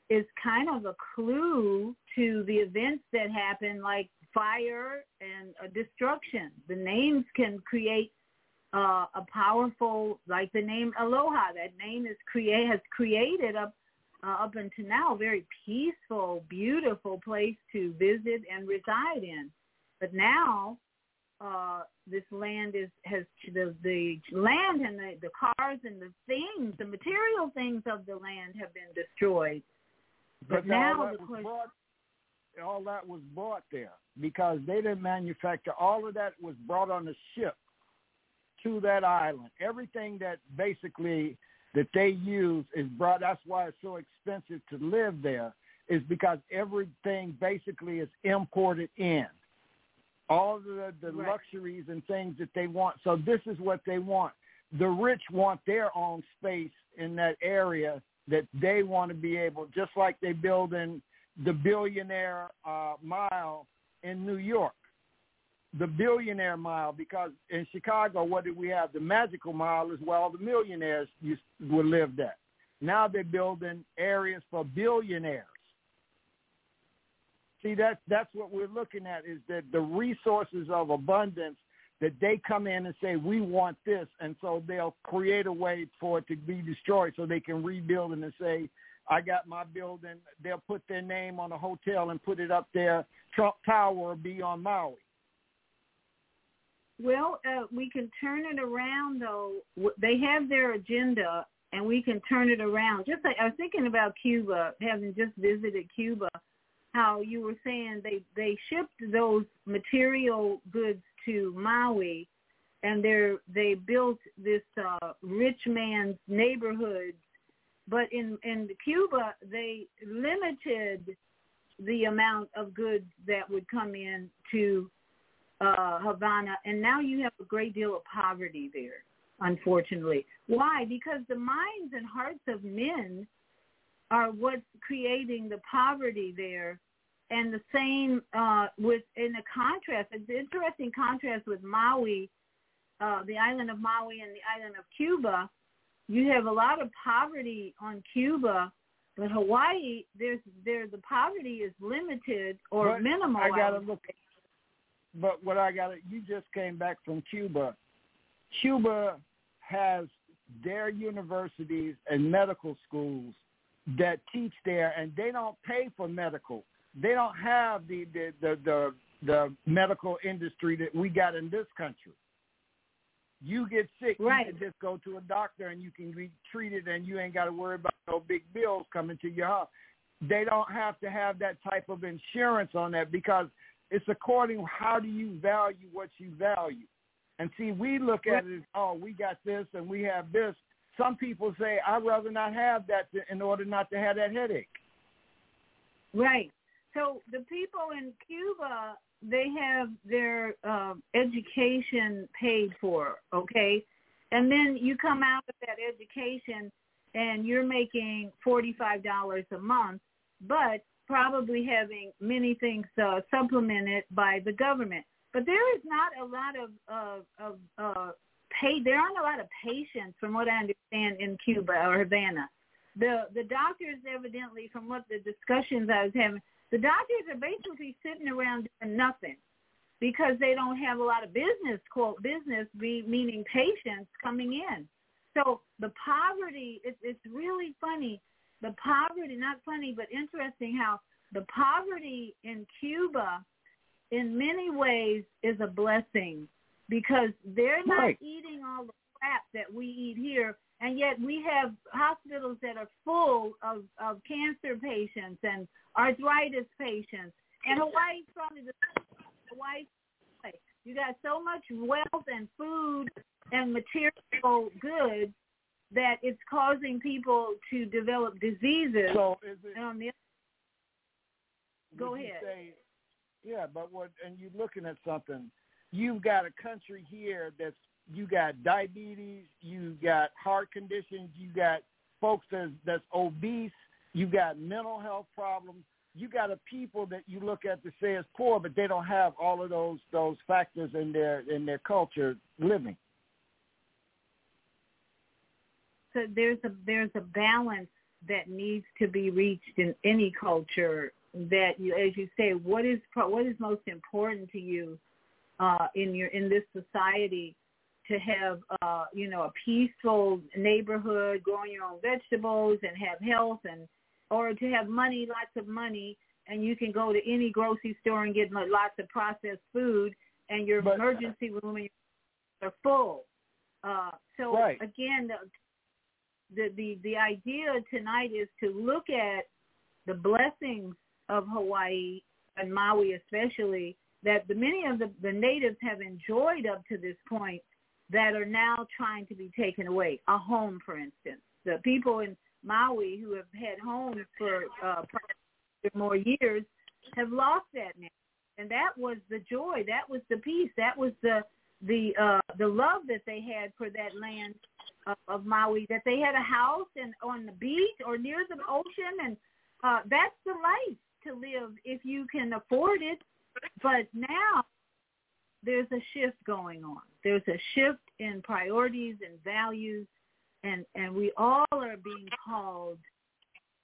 is kind of a clue to the events that happen, like fire and uh, destruction. The names can create uh, a powerful, like the name Aloha. That name is create has created a uh, up until now, a very peaceful, beautiful place to visit and reside in. But now, uh, this land is has the the land and the the cars and the things, the material things of the land have been destroyed. But, all now the question, brought, all that was brought there because they didn't manufacture. All of that was brought on a ship to that island. Everything that basically that they use is brought. That's why it's so expensive to live there. Is because everything basically is imported in. All the, the Right. luxuries and things that they want. So this is what they want. The rich want their own space in that area that they want to be able, just like they build in the billionaire uh, mile in New York, the billionaire mile, because in Chicago, what did we have? The magical mile is where all the millionaires used would live at. Now they're building areas for billionaires. See, that's that's what we're looking at is that the resources of abundance that they come in and say we want this, and so they'll create a way for it to be destroyed so they can rebuild and say I got my building. They'll put their name on a hotel and put it up there. Trump Tower will be on Maui. Well, uh, we can turn it around though. They have their agenda, and we can turn it around. Just like I was thinking about Cuba, having just visited Cuba, how you were saying they they shipped those material goods to Maui, and they they built this uh, rich man's neighborhood. But in in Cuba, they limited the amount of goods that would come in to uh, Havana, and now you have a great deal of poverty there, unfortunately. Why? Because the minds and hearts of men are what's creating the poverty there. And the same uh, with in the contrast, it's an interesting contrast with Maui, uh, the island of Maui and the island of Cuba. You have a lot of poverty on Cuba, but Hawaii, there's there the poverty is limited or But minimal. I gotta look. But what I got to you just came back from Cuba. Cuba has their universities and medical schools that teach there, and they don't pay for medical. They don't have the the the the, the medical industry that we got in this country. You get sick, Right. you can just go to a doctor and you can be treated, and you ain't got to worry about no big bills coming to your house. They don't have to have that type of insurance on that because it's according how do you value what you value. And see, we look at it as, oh, we got this and we have this. Some people say, I'd rather not have that to, in order not to have that headache. Right. So the people in Cuba, they have their uh, education paid for, okay? And then you come out of that education and you're making $45 a month, but probably having many things uh, supplemented by the government. But there is not a lot of, of, of uh, pay. There aren't a lot of patients, from what I understand, in Cuba or Havana. The the doctors, evidently, from what the discussions I was having, the doctors are basically sitting around doing nothing because they don't have a lot of business, quote business, be, meaning patients coming in. So the poverty, it's it's really funny. The poverty, not funny, but interesting how the poverty in Cuba, in many ways, is a blessing because they're not Right. eating all the crap that we eat here, and yet we have hospitals that are full of, of cancer patients and arthritis patients. And Hawaii's probably the Hawaii. You got so much wealth and food and material goods that it's causing people to develop diseases. So is it? On the Go ahead. Say, yeah, but what? And you're looking at something. You've got a country here that's you got diabetes, you got heart conditions, you got folks that's that's obese, you got mental health problems. You got a people that you look at to say is poor, but they don't have all of those those factors in their in their culture living. so there's a there's a balance that needs to be reached in any culture that you as you say what is what is most important to you uh in your in this society to have uh you know a peaceful neighborhood growing your own vegetables and have health and or to have money lots of money and you can go to any grocery store and get lots of processed food and your emergency room and are full uh so Right. again the the the the idea tonight is to look at the blessings of Hawaii and Maui especially that the many of the, the natives have enjoyed up to this point that are now trying to be taken away. A home, for instance. The people in Maui who have had homes for uh, more years have lost that now. And that was the joy. That was the peace. That was the the uh, the love that they had for that land of, of Maui. That they had a house and on the beach or near the ocean, and uh, that's the life to live if you can afford it. But now there's a shift going on. There's a shift in priorities and values, and and we all are being called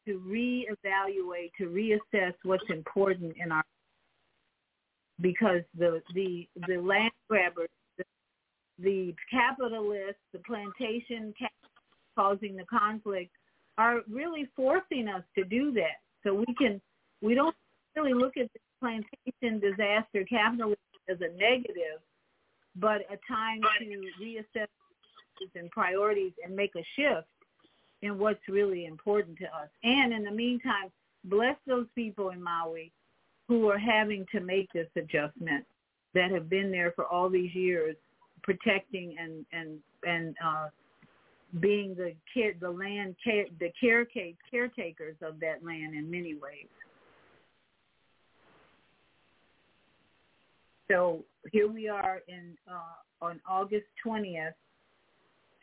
to reevaluate, to reassess what's important in our because the the the land grabbers, the, the capitalists, the plantation causing the conflict are really forcing us to do that. So we can we don't really look at the plantation disaster capitalism as a negative, but a time to reassess and priorities and make a shift in what's really important to us. And in the meantime, bless those people in Maui who are having to make this adjustment that have been there for all these years, protecting and and and uh, being the care, the land care, the caretake, caretakers of that land in many ways. So here we are in uh, on August twentieth,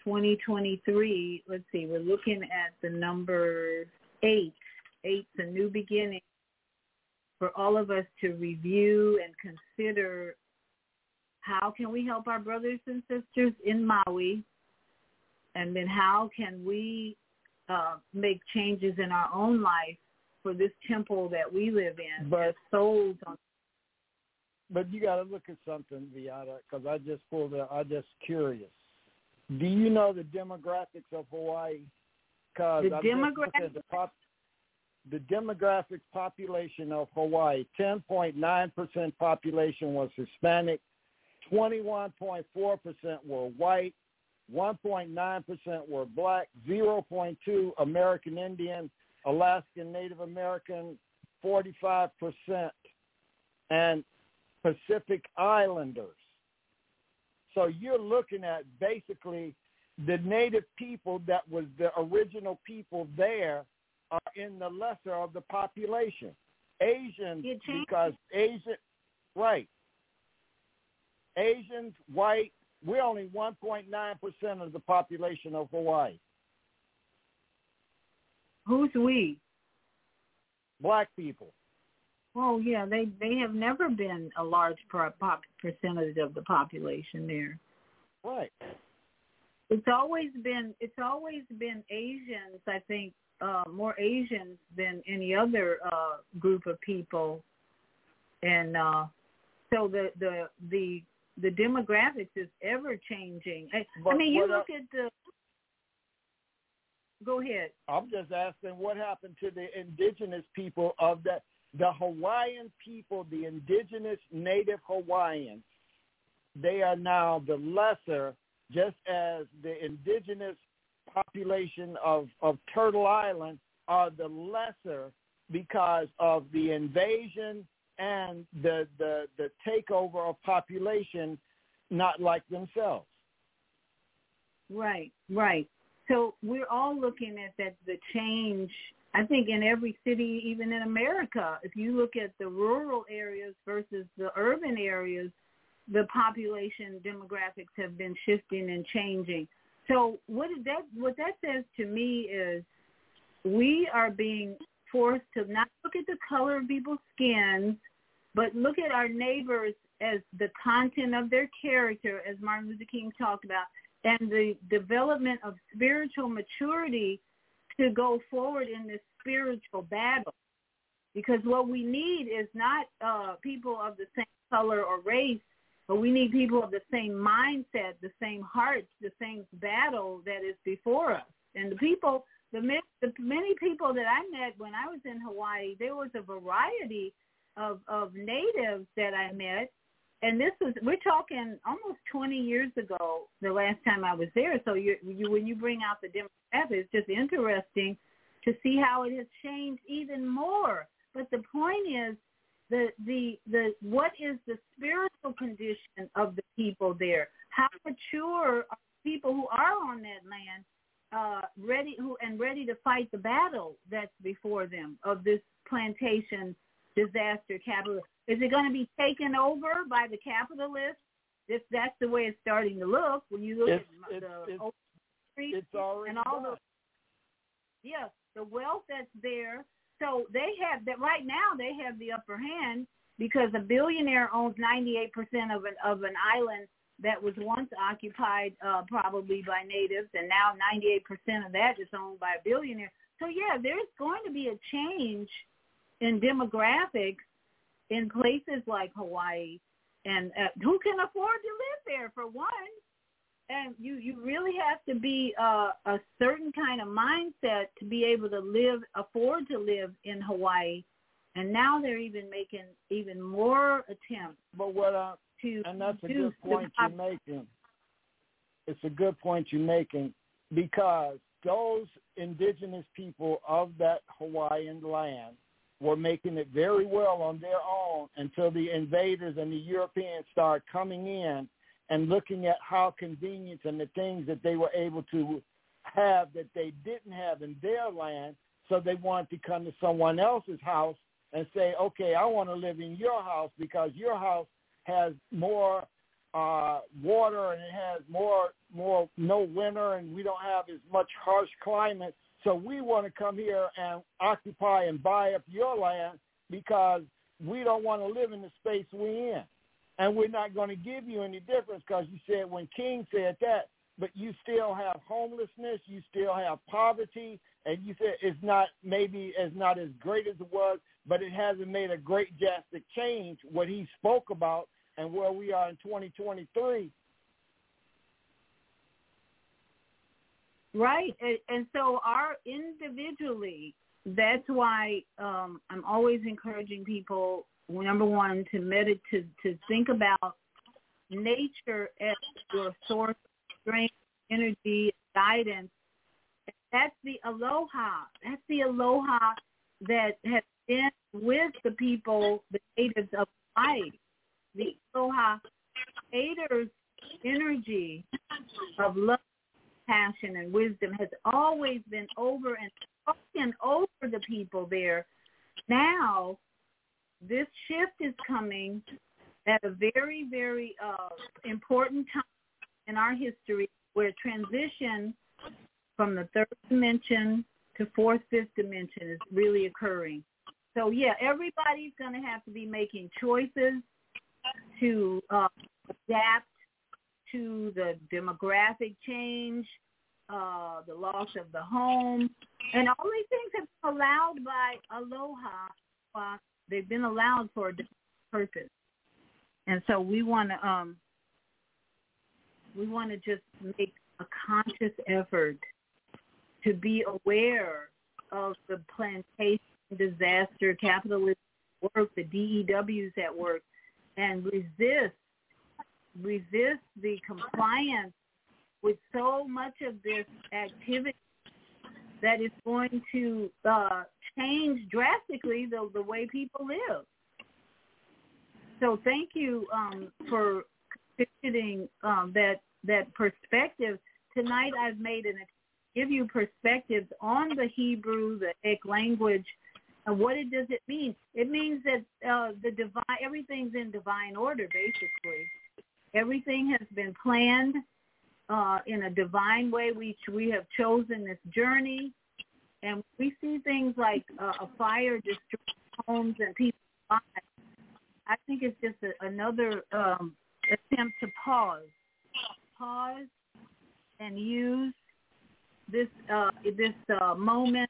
twenty twenty three. Let's see, we're looking at the number eight. Eight's a new beginning for all of us to review and consider how can we help our brothers and sisters in Maui, and then how can we uh, make changes in our own life for this temple that we live in But- souls on But you got to look at something, Viyahta, because I just pulled it. I'm just curious. Do you know the demographics of Hawaii? Because The demographics- the, pop, the demographic population of Hawaii, 10.9% population was Hispanic, 21.4% were white, 1.9% were black, 0.2 American Indian, Alaskan Native American, 45%, and Pacific Islanders. So you're looking at basically the native people that was the original people there are in the lesser of the population. Asians, because Asian, right. Asians, white, we're only 1.9% of the population of Hawaii. Who's we? Black people. Oh yeah, they they have never been a large pop percentage of the population there. Right. It's always been it's always been Asians. I think uh, more Asians than any other uh, group of people, and uh, so the the the the demographics is ever changing. I, I mean, you look I- at the. Go ahead. I'm just asking what happened to the indigenous people of that the Hawaiian people, the indigenous native Hawaiians, they are now the lesser, just as the indigenous population of, of Turtle Island are the lesser because of the invasion and the, the, the takeover of population not like themselves. Right, right. So we're all looking at that the change. I think in every city, even in America, if you look at the rural areas versus the urban areas, the population demographics have been shifting and changing. So what that? What that says to me is we are being forced to not look at the color of people's skins, but look at our neighbors as the content of their character, as Martin Luther King talked about, and the development of spiritual maturity to go forward in this spiritual battle. Because what we need is not uh, people of the same color or race, but we need people of the same mindset, the same heart, the same battle that is before us. And the people, the, the many people that I met when I was in Hawaii, there was a variety of, of natives that I met and this was we're talking almost 20 years ago the last time I was there. So you, you when you bring out the demographics, it's just interesting to see how it has changed even more. But the point is the the the what is the spiritual condition of the people there? How mature are people who are on that land uh, ready who and ready to fight the battle that's before them of this plantation disaster capital. Is it going to be taken over by the capitalists? If that's the way it's starting to look, when you look It's- at it's- the it's- Oak Street It's already and all done. the yeah, the wealth that's there. So they have that right now. They have the upper hand because a billionaire owns 98% of an of an island that was once occupied uh, probably by natives, and now 98% of that is owned by a billionaire. So yeah, there's going to be a change in demographics in places like Hawaii, and uh, who can afford to live there for one? And you you really have to be uh, a certain kind of mindset to be able to live, afford to live in Hawaii. And now they're even making even more attempts But what I to and that's a good point the you're making. It's a good point you're making because those indigenous people of that Hawaiian land were making it very well on their own until the invaders and the Europeans start coming in and looking at how convenient and the things that they were able to have that they didn't have in their land. So they wanted to come to someone else's house and say, okay, I want to live in your house because your house has more uh, water and it has more more no winter and we don't have as much harsh climate. So we want to come here and occupy and buy up your land because we don't want to live in the space we're in. And we're not going to give you any difference because you said when King said that, but you still have homelessness, you still have poverty, and you said it's not maybe as not as great as it was, but it hasn't made a great drastic change what he spoke about and where we are in 2023. Right, and, and so our individually, that's why um, I'm always encouraging people. Number one, to meditate, to to think about nature as your source of strength, energy, guidance. That's the aloha. That's the aloha that has been with the people, the natives of Hawaii. The aloha creator's energy of love passion and wisdom has always been over and spoken over the people there. Now, this shift is coming at a very, very uh, important time in our history where transition from the third dimension to fourth, fifth dimension is really occurring. So yeah, everybody's going to have to be making choices to uh, adapt to the demographic change, uh, the loss of the home, and all these things have been allowed by Aloha. Uh, they've been allowed for a purpose, and so we want to um, we want to just make a conscious effort to be aware of the plantation disaster capitalist work, the DEWs at work, and resist resist the compliance with so much of this activity that is going to uh, change drastically the, the way people live. So thank you um, for contributing um, that that perspective. Tonight I've made an give you perspectives on the Hebrew, the Ek language, and what it does it mean? It means that uh, the divine everything's in divine order, basically. Everything has been planned uh, in a divine way. We we have chosen this journey, and we see things like uh, a fire destroying homes and people's lives. I think it's just a, another um, attempt to pause, pause, and use this uh, this uh, moment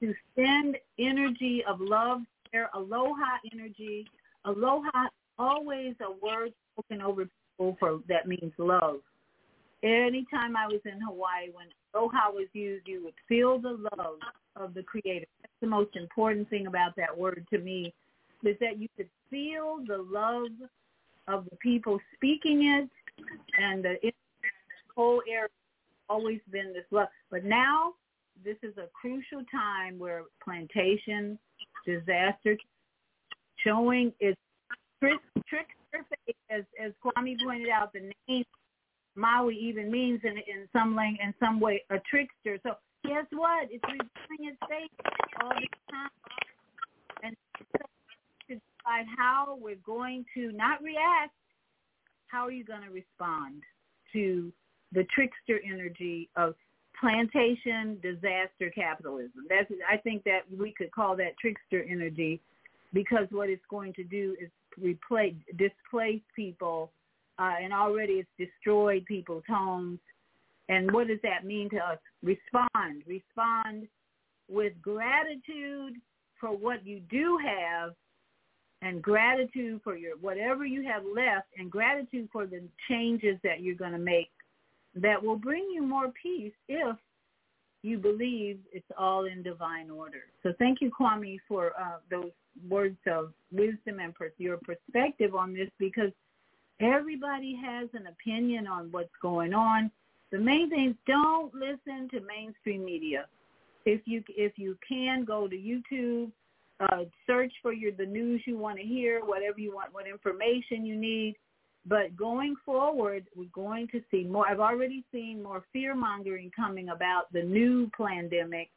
to send energy of love, their aloha energy. Aloha always a word spoken over people for that means love. Anytime I was in Hawaii, when aloha was used, you would feel the love of the Creator. That's the most important thing about that word to me, is that you could feel the love of the people speaking it, and the whole area always been this love. But now this is a crucial time where plantation disaster showing its trick trick as as Kwame pointed out, the name Maui even means in in some lang in some way a trickster. So guess what? It's revealing its face all the time, and so to decide how we're going to not react. How are you going to respond to the trickster energy of plantation disaster capitalism? That's I think that we could call that trickster energy because what it's going to do is replace, displace people, uh, and already it's destroyed people's homes. And what does that mean to us? Respond. Respond with gratitude for what you do have and gratitude for your whatever you have left and gratitude for the changes that you're going to make that will bring you more peace if you believe it's all in divine order. So thank you, Kwame, for uh, those words of wisdom and per- your perspective on this because Everybody has an opinion on what's going on. The main thing is don't listen to mainstream media. If you if you can go to YouTube, uh, search for your the news you want to hear, whatever you want, what information you need. But going forward, we're going to see more. I've already seen more fear mongering coming about the new pandemic.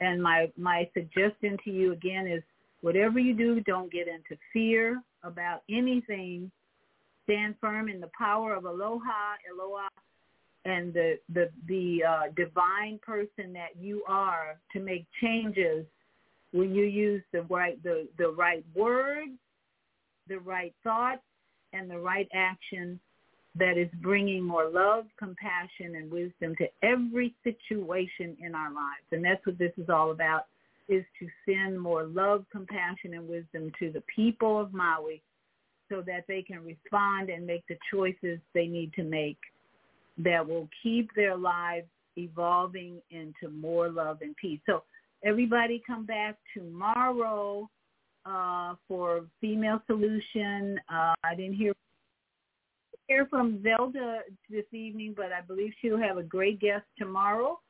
And my my suggestion to you again is whatever you do, don't get into fear about anything. Stand firm in the power of aloha, Eloah, and the the the uh, divine person that you are to make changes when you use the right the the right words, the right thoughts, and the right action that is bringing more love, compassion, and wisdom to every situation in our lives. And that's what this is all about, is to send more love, compassion, and wisdom to the people of Maui so that they can respond and make the choices they need to make that will keep their lives evolving into more love and peace. So everybody come back tomorrow uh, for Female Solution. Uh, I didn't hear hear from Zelda this evening, but I believe she'll have a great guest tomorrow.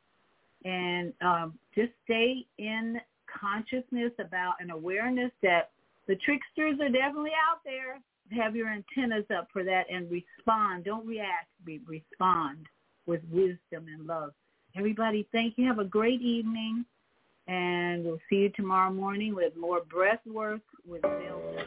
And um, just stay in consciousness about an awareness that the tricksters are definitely out there. Have your antennas up for that and respond. Don't react. Respond with wisdom and love. Everybody, thank you. Have a great evening. And we'll see you tomorrow morning with more breath work with Zelda.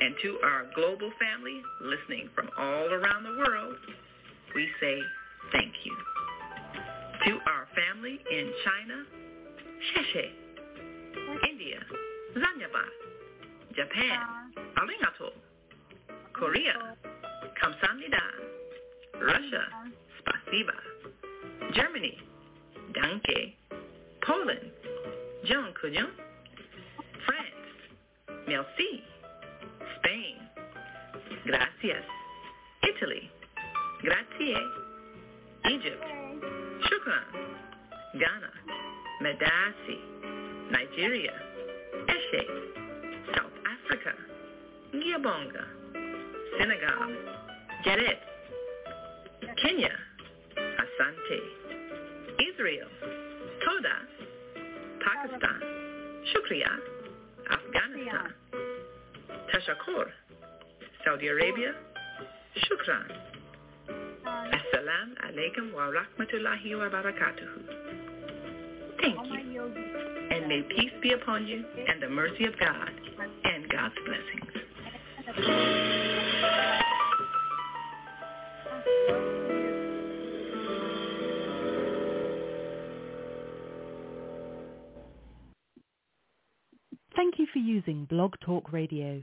And to our global family listening from all around the world, we say thank you. To our family in China, Sheshe, India, Zanyaba, Japan, Arigato, Korea, Kamsamnida, Russia, Spasiba, Germany, Danke, Poland, Kujon, France, Merci, Spain, Gracias, Italy, Grazie, Egypt, Shukran, Ghana, Medasi, Nigeria, Eshe, South Africa, Giabonga, Senegal, Geret, Kenya, Asante, Israel, Toda, Pakistan, Shukriya, Afghanistan, Tashakur, Saudi Arabia, Shukran. Assalamu alaikum wa rahmatullahi wa barakatuhu. Thank you. And may peace be upon you and the mercy of God and God's blessings. Thank you for using Blog Talk Radio.